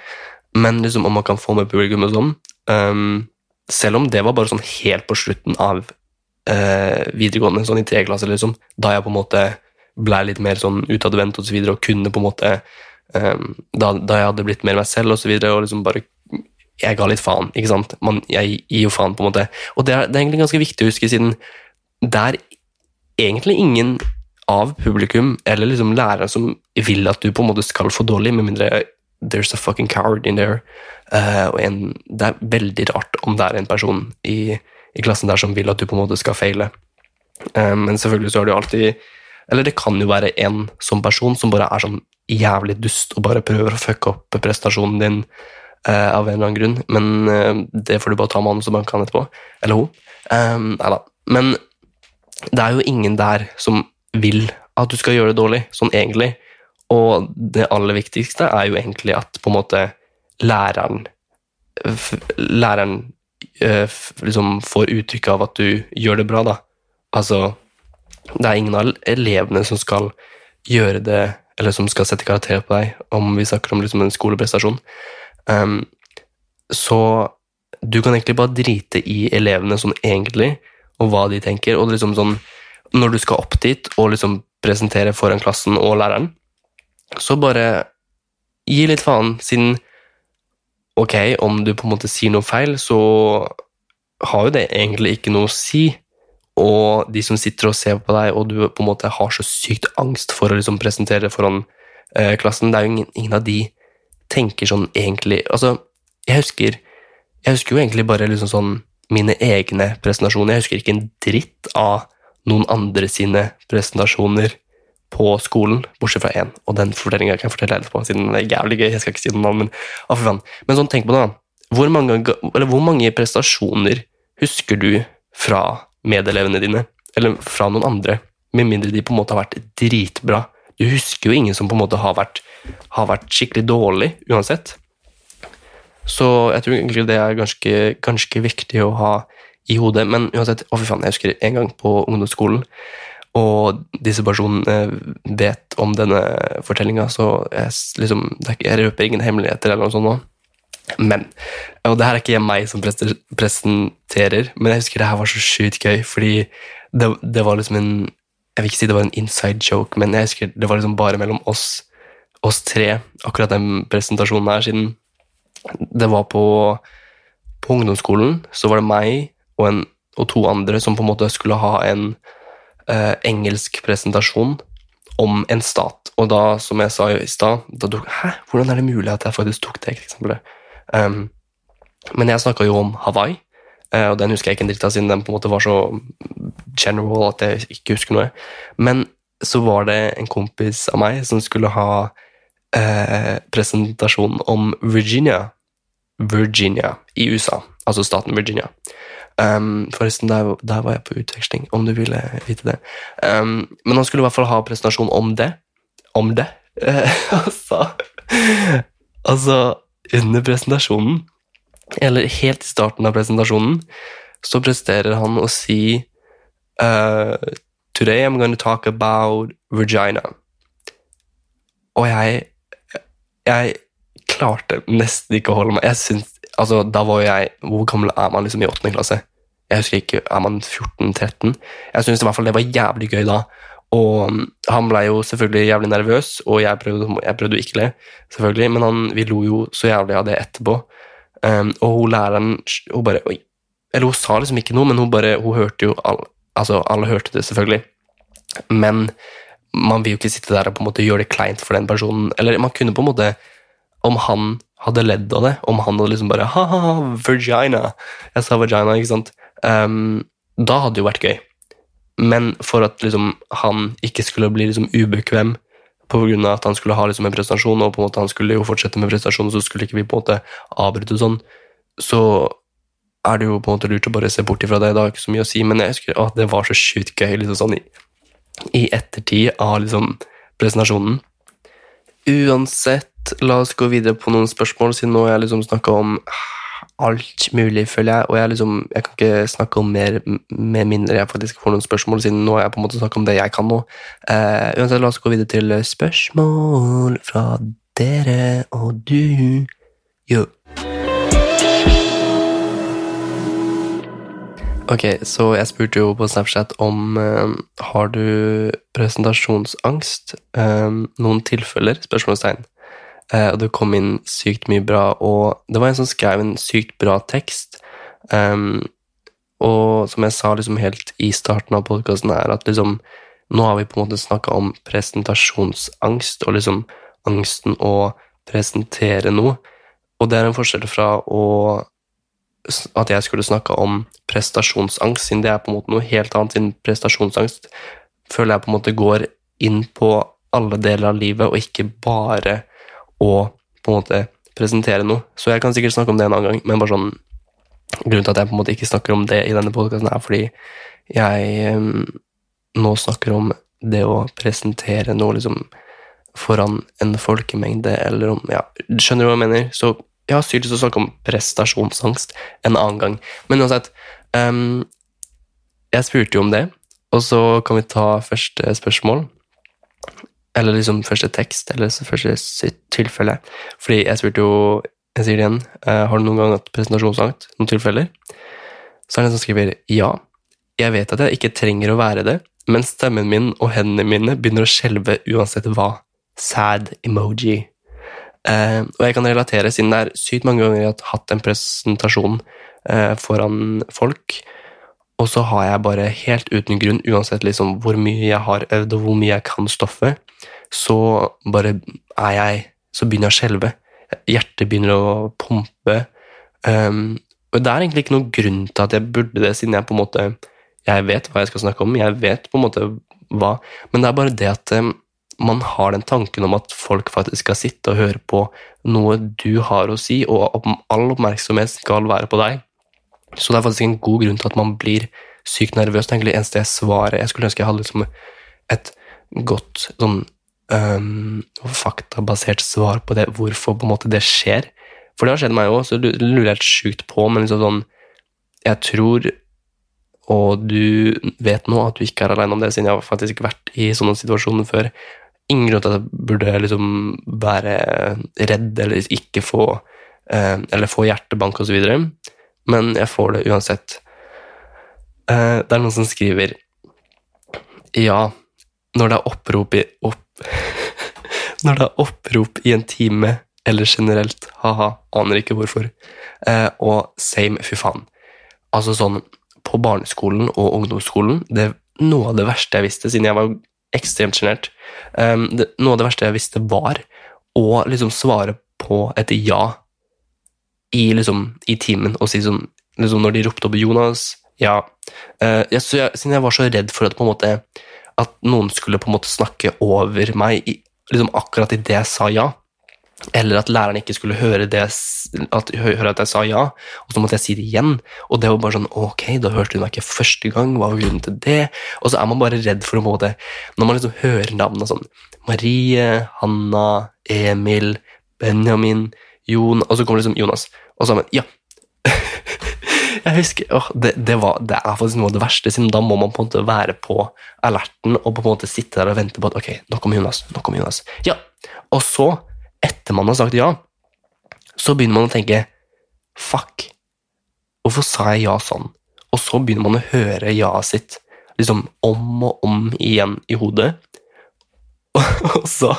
Men liksom om man kan få med publikum og sånn. Um, selv om det var bare sånn helt på slutten av uh, videregående, sånn i tredje klasse, liksom, da jeg på en måte ble litt mer sånn utadvendt og så videre, og kunne på en måte um, da, da, jeg hadde blitt mer meg selv og så videre, og liksom bare Jeg ga litt faen, ikke sant? Man, jeg gir jo faen, på en måte. Og det er, det er egentlig ganske viktig å huske, siden det er egentlig ingen av publikum eller liksom lærere som vil at du på en måte skal få dårlig, med mindre there's a fucking coward in there. Uh, og en, det er veldig rart om det er en person i, i, klassen der som vil at du på en måte skal feile. Um, men selvfølgelig så er det jo alltid eller det kan jo være en sånn person som bare er sånn jævlig dust og bare prøver å fucke opp prestasjonen din uh, av en eller annen grunn, men uh, det får du bare ta med han som han kan etterpå. Eller hun. Um, da. Men det er jo ingen der som vil at du skal gjøre det dårlig, sånn egentlig. Og det aller viktigste er jo egentlig at på en måte læreren Læreren uh, liksom får uttrykk av at du gjør det bra, da. Altså det er ingen av elevene som skal gjøre det, eller som skal sette karakter på deg, om vi snakker om liksom en skoleprestasjon. Um, så du kan egentlig bare drite i elevene sånn egentlig, og hva de tenker. Og liksom sånn, når du skal opp dit og liksom presentere foran klassen og læreren, så bare gi litt faen, siden Ok, om du på en måte sier noe feil, så har jo det egentlig ikke noe å si. Og de som sitter og ser på deg, og du på en måte har så sykt angst for å liksom presentere foran eh, klassen, det er jo ingen, ingen, av de tenker sånn egentlig Altså, jeg husker, jeg husker jo egentlig bare liksom sånn mine egne presentasjoner. Jeg husker ikke en dritt av noen andre sine presentasjoner på skolen, bortsett fra én. Og den fortellinga kan jeg fortelle etterpå, siden det er jævlig gøy. Jeg skal ikke si noe navn, men, å, men sånn, tenk på det, da. Hvor mange, hvor mange prestasjoner husker du fra medelevene dine, eller fra noen andre, med mindre de på en måte har vært dritbra? Du husker jo ingen som på en måte har vært, har vært skikkelig dårlig, uansett. Så jeg tror egentlig det er ganske, ganske viktig å ha i hodet. Men uansett, å fy faen, jeg husker en gang på ungdomsskolen, og disse personene vet om denne fortellinga, så jeg, liksom, jeg røper ingen hemmeligheter eller noe sånt nå. Men Og det her er ikke meg som presenterer, men jeg husker det her var så sjukt gøy, fordi det, det, var liksom en Jeg vil ikke si det var en inside joke, men jeg husker det var liksom bare mellom oss, oss tre, akkurat den presentasjonen her, siden det var på, på ungdomsskolen, så var det meg og, en, og, to andre som på en måte skulle ha en uh, engelsk presentasjon om en stat. Og da, som jeg sa i stad, da tok Hæ, hvordan er det mulig at jeg faktisk tok det eksempelet? Um, men jeg snakka jo om Hawaii, uh, og den husker jeg ikke en dritt av siden den på en måte var så general at jeg ikke husker noe. Men så var det en kompis av meg som skulle ha uh, presentasjon om Virginia. Virginia i USA, altså staten Virginia. Um, forresten, der, der, var jeg på utveksling, om du ville vite det. Um, men han skulle i hvert fall ha presentasjon om det. Om det. altså, altså under presentasjonen, eller helt i starten av presentasjonen, så presterer han å si uh, Today I'm going to talk about Regina. Og jeg Jeg klarte nesten ikke å holde meg. Jeg syns, altså, da var jeg Hvor gammel er man liksom i åttende klasse? Jeg husker ikke, Er man 14-13? Jeg syns i hvert fall det var jævlig gøy da. Og um, han ble jo selvfølgelig jævlig nervøs, og jeg prøvde, jeg prøvde ikke le, selvfølgelig, men han, vi lo jo så jævlig av det etterpå. Um, og hun læreren hun bare Oi. Eller hun sa liksom ikke noe, men hun bare, hun hørte jo all, Altså, alle hørte det, selvfølgelig. Men man vil jo ikke sitte der og på en måte gjøre det kleint for den personen. Eller man kunne på en måte Om han hadde ledd av det, om han hadde liksom bare Ha-ha, vagina. Jeg sa vagina, ikke sant. Um, da hadde det jo vært gøy. Men for at liksom, han ikke skulle bli liksom, ubekvem pga. at han skulle ha liksom, en prestasjon, og på en måte han skulle jo fortsette med prestasjonen, så skulle ikke vi på en måte avbryte sånn, så er det jo på en måte lurt å bare se bort ifra det. Det har ikke så mye å si, men jeg husker at det var så sjukt gøy liksom sånn i, i ettertid av liksom presentasjonen. Uansett, la oss gå videre på noen spørsmål, siden nå har jeg liksom snakka om alt mulig, føler jeg. Og jeg, liksom, jeg kan ikke snakke om mer med mindre jeg faktisk får noen spørsmål, siden nå har jeg på en måte snakket om det jeg kan nå. Uh, uansett, la oss gå videre til spørsmål fra dere og du. Jo. Ok, så jeg spurte jo på Snapchat om uh, har du presentasjonsangst. Uh, noen tilfeller? Spørsmålstegn. Eh, og det kom inn sykt mye bra, og det var en som skrev en sykt bra tekst. Um, og som jeg sa liksom helt i starten av podkasten, er at liksom Nå har vi på en måte snakka om presentasjonsangst, og liksom angsten å presentere noe. Og det er en forskjell fra å at jeg skulle snakka om prestasjonsangst, siden det er på en måte noe helt annet. Siden prestasjonsangst føler jeg på en måte går inn på alle deler av livet, og ikke bare og på en måte presentere noe. Så jeg kan sikkert snakke om det en annen gang, men bare sånn Grunnen til at jeg på en måte ikke snakker om det i denne podkasten, er fordi jeg um, nå snakker om det å presentere noe liksom foran en folkemengde, eller om Ja, skjønner du hva jeg mener? Så jeg har sykt lyst til å snakke om prestasjonsangst en annen gang. Men uansett um, Jeg spurte jo om det, og så kan vi ta første spørsmål. Eller liksom første tekst, eller første tilfelle. Fordi jeg spurte jo Jeg sier det igjen. Uh, har du noen gang hatt presentasjonsangst? Noen tilfeller? Så er det en som skriver ja. Jeg vet at jeg ikke trenger å være det, men stemmen min og hendene mine begynner å skjelve uansett hva. Sad emoji. Eh, og jeg kan relatere, siden det er sykt mange ganger jeg har hatt en presentasjon eh, foran folk, og så har jeg bare helt uten grunn, uansett liksom hvor mye jeg har øvd og hvor mye jeg kan stoffet, så bare er jeg Så begynner jeg å skjelve. Hjertet begynner å pumpe. Um, og det er egentlig ikke noen grunn til at jeg burde det, siden jeg på en måte Jeg vet hva jeg skal snakke om, jeg vet på en måte hva Men det er bare det at um, man har den tanken om at folk faktisk skal sitte og høre på noe du har å si, og all oppmerksomhet skal være på deg. Så det er faktisk en god grunn til at man blir sykt nervøs. Det er egentlig eneste jeg svarer. Jeg skulle ønske jeg hadde liksom et godt sånn um, faktabasert svar på det, hvorfor på en måte det skjer. For det har skjedd meg òg, så det lurer jeg helt sjukt på, men liksom sånn Jeg tror, og du vet nå, at du ikke er aleine om det, siden jeg har faktisk vært i sånne situasjoner før. Ingen grunn til at jeg burde liksom være redd eller ikke få Eller få hjertebank osv., men jeg får det uansett. Eh, det er noen som skriver Ja, når det er opprop i opp, Når det er opprop i en time eller generelt, ha-ha, aner ikke hvorfor. Eh, og same, fy faen. Altså sånn, på barneskolen og ungdomsskolen, det noe av det verste jeg visste, siden jeg var ekstremt sjenert. Um, noe av det verste jeg visste, var å liksom svare på et ja i, liksom, i timen, og si sånn liksom Når de ropte opp Jonas Ja. Uh, jeg, jeg, siden jeg var så redd for at, på en måte, at noen skulle på en måte snakke over meg i, liksom akkurat idet jeg sa ja, eller at læreren ikke skulle høre, det, at, høre, at jeg sa ja, og så måtte jeg si det igjen. Og det var bare sånn Ok, da hørte hun meg ikke første gang, hva var grunnen til det? Og så er man bare redd for å måte Når man liksom hører navnene sånn Marie, Hanna, Emil, Benjamin, Jon Og så kommer liksom Jonas, og så er man Ja! jeg husker, åh, det, det, var, det, er faktisk noe av det verste, siden da må man på en måte være på alerten og på en måte sitte der og vente på at ok, nå kommer Jonas, nå kommer Jonas. Ja, Og så etter man har sagt ja, så begynner man å tenke Fuck, hvorfor sa jeg ja sånn? Og så begynner man å høre ja-et sitt liksom om og om igjen i hodet. Og så,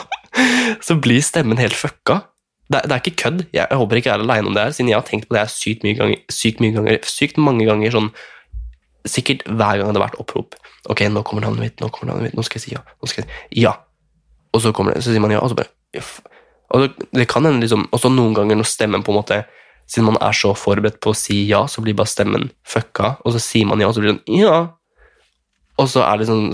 så blir stemmen helt fucka. Det, det, er ikke kødd. Jeg, jeg håper ikke jeg er aleine om det her, siden jeg har tenkt på det sykt mye ganger, sykt, mye ganger, sykt mange ganger. sånn Sikkert hver gang det har vært opprop. Ok, nå kommer navnet mitt, nå kommer navnet mitt, nå skal jeg si ja. nå skal jeg si ja. Og så kommer det, så sier man ja, og så bare og det, det kan hende liksom, også noen ganger når stemmen på en måte Siden man er så forberedt på å si ja, så blir bare stemmen fucka, og så sier man ja, og så blir det sånn ja. Og så er det sånn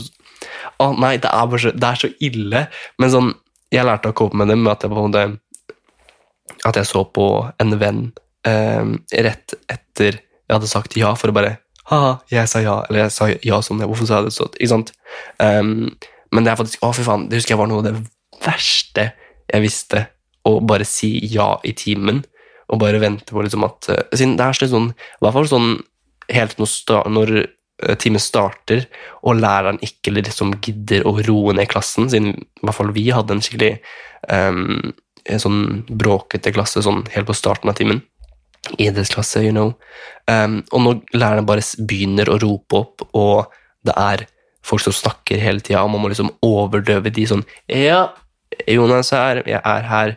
Å nei, det er, bare så, det er så ille. Men sånn, jeg lærte å cope med det med at jeg på en måte At jeg så på en venn eh, rett etter jeg hadde sagt ja, for å bare Ha-ha, jeg sa ja. Eller jeg sa ja sånn, ja, Hvorfor sa jeg det sånn? Ikke sant? Um, men det er faktisk Å, fy faen, det husker jeg var noe av det verste jeg visste, å bare si ja i timen. Og bare vente på liksom at eh, Siden det er slik sånn, i hvert fall sånn helt når, når eh, timen starter, og læreren ikke liksom gidder å roe ned klassen, siden i hvert fall vi hadde en skikkelig um, sånn bråkete klasse sånn helt på starten av timen. Idrettsklasse, you know. Um, og når lærerne bare begynner å rope opp, og det er folk som snakker hele tida, og man må liksom overdøve de sånn Ja, Jonas er her, jeg er her.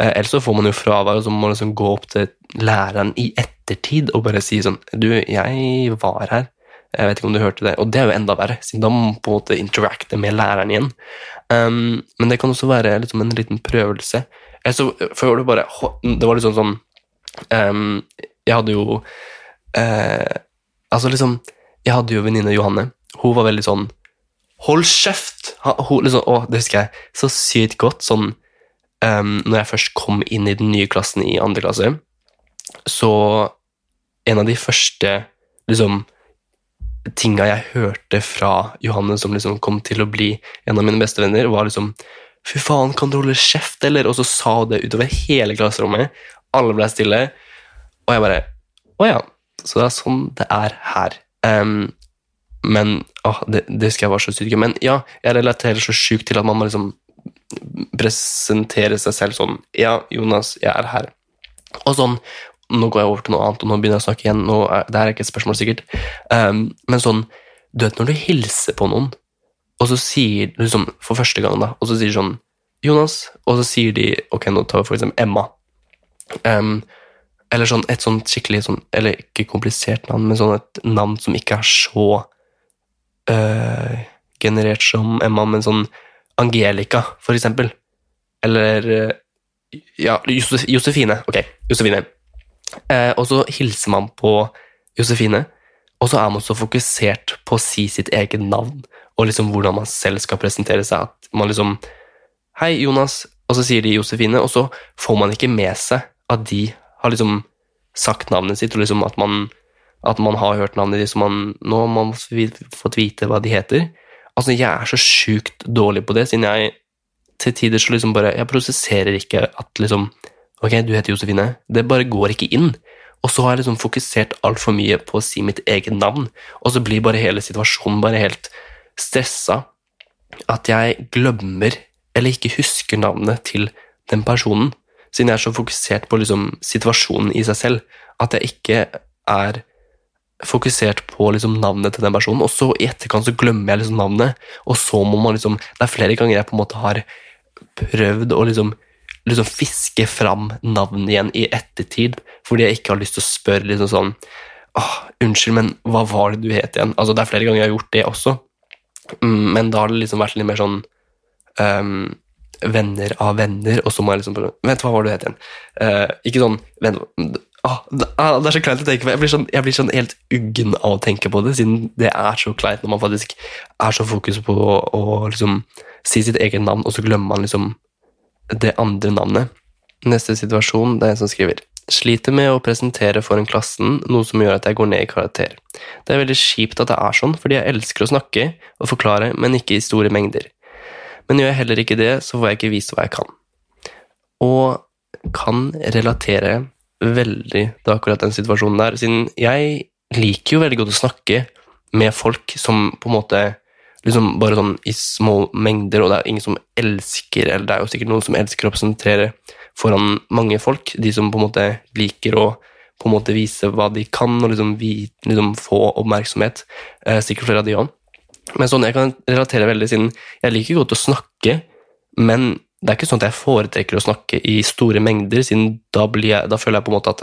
Uh, ellers så får man jo fravær, og så må man liksom gå opp til læreren i ettertid og bare si sånn Du, jeg var her. Jeg vet ikke om du hørte det. Og det er jo enda verre, siden da må man på en måte interacte med læreren igjen. Um, men det kan også være liksom en liten prøvelse. Så før det bare Det var liksom sånn um, Jeg hadde jo uh, Altså, liksom Jeg hadde jo venninne Johanne. Hun var veldig sånn Hold kjeft! Hun, liksom, å, det husker jeg så sykt godt. Sånn, um, når jeg først kom inn i den nye klassen i andre klasse, så En av de første liksom, tinga jeg hørte fra Johanne som liksom kom til å bli en av mine beste venner, var liksom Fy faen, kan du holde kjeft, eller? Og så sa hun det utover hele klasserommet. Alle ble stille. Og jeg bare Å ja. Så det er sånn det er her. Um, men åh, det, det skal jeg være så sykt Men ja, jeg relaterer så sjukt til at man må liksom presentere seg selv sånn Ja, Jonas, jeg er her. Og sånn Nå går jeg over til noe annet, og nå begynner jeg å snakke igjen. Nå er, det er ikke et spørsmål, sikkert. Um, men sånn Du vet når du hilser på noen, og så sier liksom for første gang, da, og så sier sånn Jonas, og så sier de Ok, nå tar vi for eksempel Emma. Um, eller sånn et sånt skikkelig sånn Eller ikke komplisert navn, men sånn et navn som ikke er så uh, generert som Emma, men sånn Angelica, for eksempel. Eller uh, Ja, Josef, Josefine. Ok, Josefine. Uh, og så hilser man på Josefine, og så er man så fokusert på å si sitt eget navn, og liksom hvordan man selv skal presentere seg. At man liksom Hei, Jonas. Og så sier de Josefine, og så får man ikke med seg at de har liksom sagt navnet sitt, og liksom at man, at man har hørt navnet ditt, så man, nå har man fått vite hva de heter. Altså, jeg er så sjukt dårlig på det, siden jeg til tider så liksom bare Jeg prosesserer ikke at liksom Ok, du heter Josefine. Det bare går ikke inn. Og så har jeg liksom fokusert altfor mye på å si mitt eget navn, og så blir bare hele situasjonen bare helt stressa. At jeg glemmer, eller ikke husker navnet til den personen, siden jeg er så fokusert på liksom situasjonen i seg selv, at jeg ikke er fokusert på liksom navnet til den personen, og så i etterkant så glemmer jeg liksom navnet, og så må man liksom Det er flere ganger jeg på en måte har prøvd å liksom liksom fiske fram navnet igjen i ettertid, fordi jeg ikke har lyst til å spørre liksom sånn Åh, unnskyld, men hva var det du het igjen? Altså, Det er flere ganger jeg har gjort det også, men da har det liksom vært litt mer sånn um, venner av venner, og så må jeg liksom Vent, hva var det du het igjen? Uh, ikke sånn venn, det, ah, det er så kleint å tenke på. Jeg blir, sånn, jeg blir sånn helt uggen av å tenke på det, siden det er så kleint når man faktisk er så fokus på å, å liksom si sitt eget navn, og så glemmer man liksom det andre navnet. Neste situasjon, det er en som skriver Sliter med å presentere foran klassen, noe som gjør at jeg går ned i karakter. Det er veldig kjipt at det er sånn, fordi jeg elsker å snakke og forklare, men ikke i store mengder. Men gjør jeg heller ikke det, så får jeg ikke vise hva jeg kan. Og kan relatere veldig til akkurat den situasjonen der, siden jeg liker jo veldig godt å snakke med folk som på en måte liksom bare sånn i små mengder, og det er ingen som elsker Eller det er jo sikkert noen som elsker å presentere foran mange folk, de som på en måte liker å på en måte vise hva de kan, og liksom, vi, liksom få oppmerksomhet. Eh, sikkert flere av de òg. Men sånn jeg kan relatere veldig, siden jeg liker godt å snakke, men det er ikke sånn at jeg foretrekker å snakke i store mengder, siden da, jeg, da føler jeg på en måte at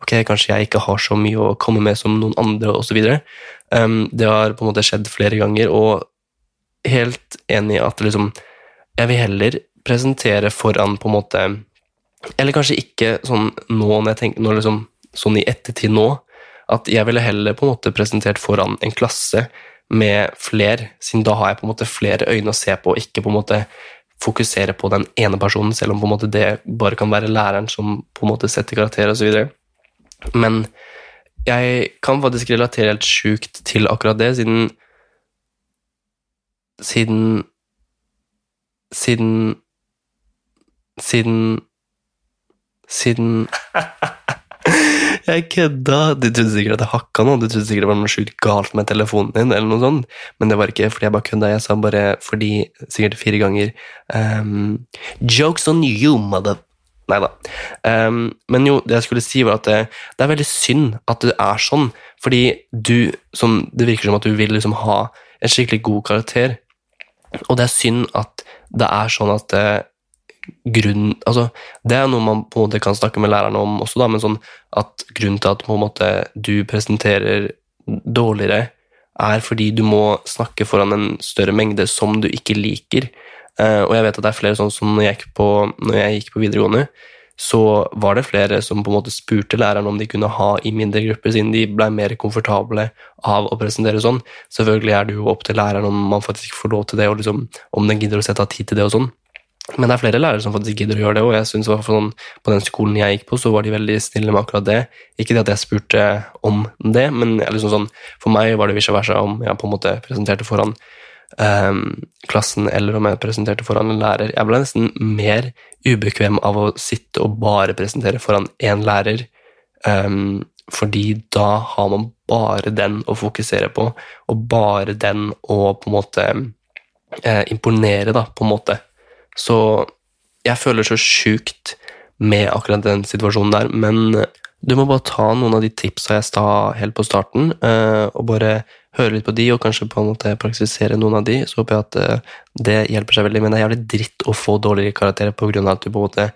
ok, kanskje jeg ikke har så mye å komme med som noen andre, osv. Um, det har på en måte skjedd flere ganger, og helt enig i at liksom, jeg vil heller presentere foran på en måte Eller kanskje ikke sånn nå, når jeg tenker, når liksom, sånn i ettertid nå, at jeg ville heller på en måte presentert foran en klasse med flere, siden da har jeg på en måte flere øyne å se på, og ikke på en måte fokusere på den ene personen, selv om på en måte det bare kan være læreren som på en måte setter karakter osv. Men jeg kan faktisk relatere helt sjukt til akkurat det, siden Siden Siden Siden Siden Jeg kødda! Du trodde sikkert at jeg hakka noe. Du trodde sikkert det var noe sjukt galt med telefonen din, eller noe sånt. Men det var ikke fordi jeg bare kødda. Jeg sa bare fordi sikkert fire ganger um, Jokes on you, mother... Nei da. Um, men jo, det jeg skulle si, var at det, det, er veldig synd at det er sånn, fordi du som, Det virker som at du vil liksom ha en skikkelig god karakter, og det er synd at det er sånn at uh, grunn altså, Det er noe man på en måte kan snakke med lærerne om også, da, men sånn at grunnen til at måte du presenterer dårligere, er fordi du må snakke foran en større mengde som du ikke liker. Uh, og jeg vet at det er flere sånn som når jeg, på, når jeg, gikk på videregående, så var det flere som på en måte spurte læreren om de kunne ha i mindre grupper, siden de ble mer komfortable av å presentere sånn. Selvfølgelig er det jo opp til læreren om man faktisk får lov til det, og liksom, om den gidder å sette av tid til det og sånn. Men det er flere lærere som faktisk gidder å gjøre det, og jeg synes sånn, på den skolen jeg gikk på, så var de veldig snille med akkurat det. Ikke det at jeg spurte om det, men liksom sånn, for meg var det vice versa om jeg på en måte presenterte foran um, klassen, eller om jeg presenterte foran en lærer. Jeg ble nesten mer ubekvem av å sitte og bare presentere foran én lærer, um, fordi da har man bare den å fokusere på, og bare den å på en måte eh, imponere, da, på en måte. Så jeg føler så sjukt med akkurat den situasjonen der, men du må bare ta noen av de tipsa jeg sa helt på starten, eh, og bare høre litt på de, og kanskje på en måte praksisere noen av de, så håper jeg at eh, det hjelper seg veldig. Men det er jævlig dritt å få dårligere karakterer av at du på en måte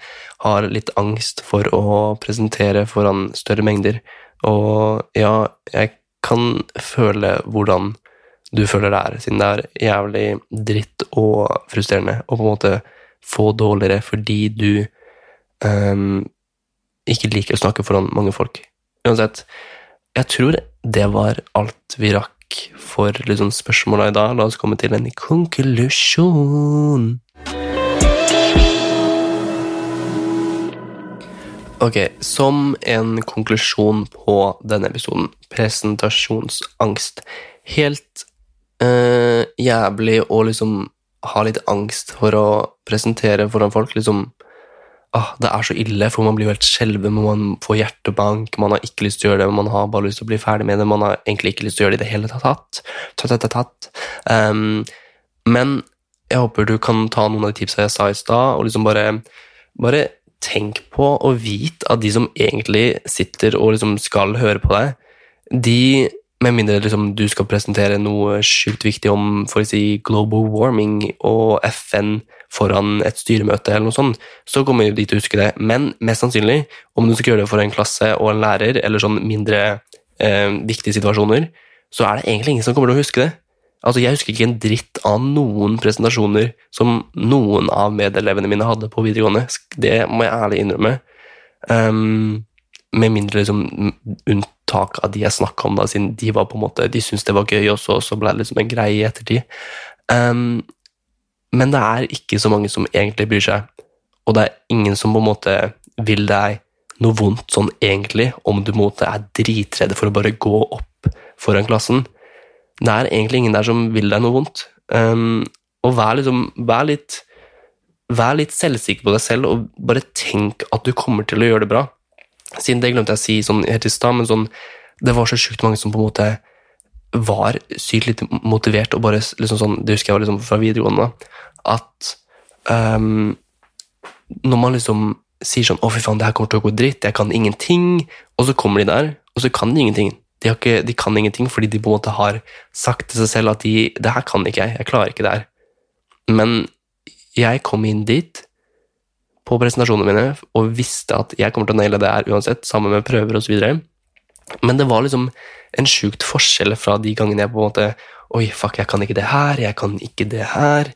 har litt angst for å presentere foran større mengder. Og ja, jeg kan føle hvordan du føler det er, siden det er jævlig dritt og frustrerende å på en måte få dårligere fordi du um, ikke liker å snakke foran mange folk. Uansett, jeg tror det var alt vi rakk for liksom spørsmåla i dag. La oss komme til en konklusjon. Ok, som en konklusjon på denne episoden, presentasjonsangst. Helt uh, jævlig å liksom ha litt angst for å presentere foran folk. liksom ah, det er så ille, for man blir jo helt skjelven, man får hjertebank, man har ikke lyst til å gjøre det, man har bare lyst til å bli ferdig med det, man har egentlig ikke lyst til å gjøre det i det hele tatt. tatt, tatt, tatt. Um, men jeg håper du kan ta noen av de tipsa jeg sa i stad, og liksom bare, bare tenk på og vit at de som egentlig sitter og liksom skal høre på deg, de med mindre liksom, du skal presentere noe sjukt viktig om for å si global warming og FN foran et styremøte, eller noe sånt, så kommer de til å huske det. Men mest sannsynlig, om du skal gjøre det for en klasse og en lærer, eller sånn mindre eh, viktige situasjoner, så er det egentlig ingen som kommer til å huske det. Altså, Jeg husker ikke en dritt av noen presentasjoner som noen av medelevene mine hadde på videregående. Det må jeg ærlig innrømme. Um, med mindre liksom, unntak av de jeg snakka om, da, siden de var på en måte, de syntes det var gøy og så ble det liksom en greie i ettertid. Um, men det er ikke så mange som egentlig bryr seg, og det er ingen som på en måte vil deg noe vondt sånn egentlig, om du på en måte er dritredd for å bare gå opp foran klassen. Det er egentlig ingen der som vil deg noe vondt. Um, og vær, liksom, vær, litt, vær litt selvsikker på deg selv, og bare tenk at du kommer til å gjøre det bra. Siden det glemte jeg å si sånn helt i stad, men sånn, det var så sjukt mange som på en måte var sykt litt motivert og bare liksom sånn Det husker jeg var liksom fra videregående, at um, når man liksom sier sånn 'Å, fy faen, det her kommer til å gå dritt. Jeg kan ingenting.' Og så kommer de der, og så kan de ingenting. De, ikke, de kan ingenting fordi de på en måte har sagt til seg selv at de 'Det her kan ikke jeg. Jeg klarer ikke det her.' Men jeg kom inn dit på presentasjonene mine og visste at jeg kommer til å naile det her uansett, sammen med prøver osv. Men det var liksom en sjukt forskjell fra de gangene jeg på en måte Oi, fuck, jeg kan ikke det her, jeg kan ikke det her.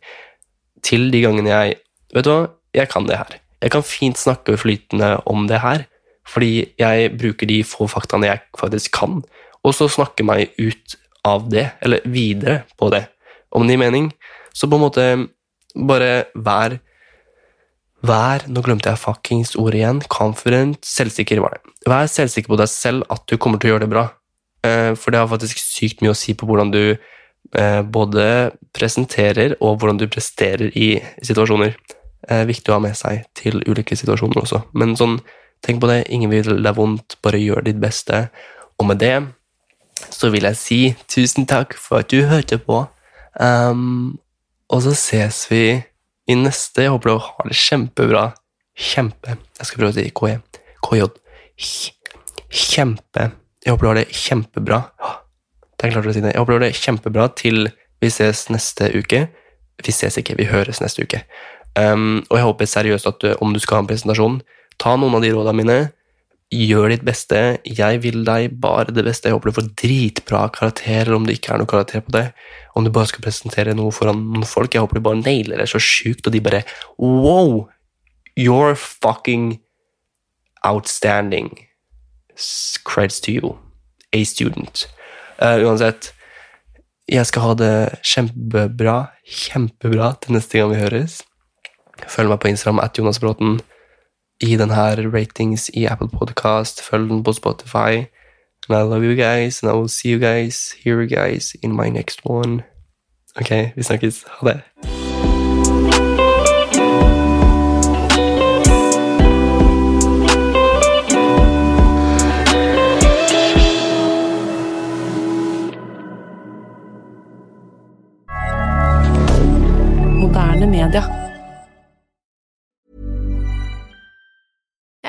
Til de gangene jeg Vet du hva, jeg kan det her. Jeg kan fint snakke flytende om det her, fordi jeg bruker de få faktaene jeg faktisk kan, og så snakke meg ut av det, eller videre på det, om det gir mening. Så på en måte bare vær Vær Nå glemte jeg fuckings ordet igjen. Confident. Selvsikker var det. Vær selvsikker på deg selv at du kommer til å gjøre det bra. Eh, for det har faktisk sykt mye å si på hvordan du eh, både presenterer og hvordan du presterer i situasjoner. Eh, viktig å ha med seg til ulike situasjoner også. Men sånn, tenk på det. Ingen vil deg vondt. Bare gjør ditt beste. Og med det så vil jeg si tusen takk for at du hørte på. Um, og så ses vi i neste. Jeg håper du har det kjempebra. Kjempe Jeg skal prøve å si KJ. KJ. Kjempe. Jeg håper du har det kjempebra. Det er klart å si det. Jeg håper du har det kjempebra til vi ses neste uke. Vi ses ikke, vi høres neste uke. Um, og jeg håper seriøst at du, om du skal ha en presentasjon, ta noen av de rådene mine. Gjør ditt beste. Jeg vil deg bare det beste. Jeg håper du får dritbra karakterer om det ikke er noe karakter på det om du bare skal presentere noe foran noen folk. Jeg håper du bare nailer det så sjukt, og de bare Wow! You're fucking outstanding. Creds to you. A student. Uh, uansett, jeg skal ha det kjempebra, kjempebra til neste gang vi høres. Følg meg på Instagram at Jonas Bråten. Gi den her ratings i Apple Podcast. Følg den på Spotify. And I love you guys, and I will see you guys, hear you guys in my next one. Ok, vi snakkes. Ha det. Moderne media.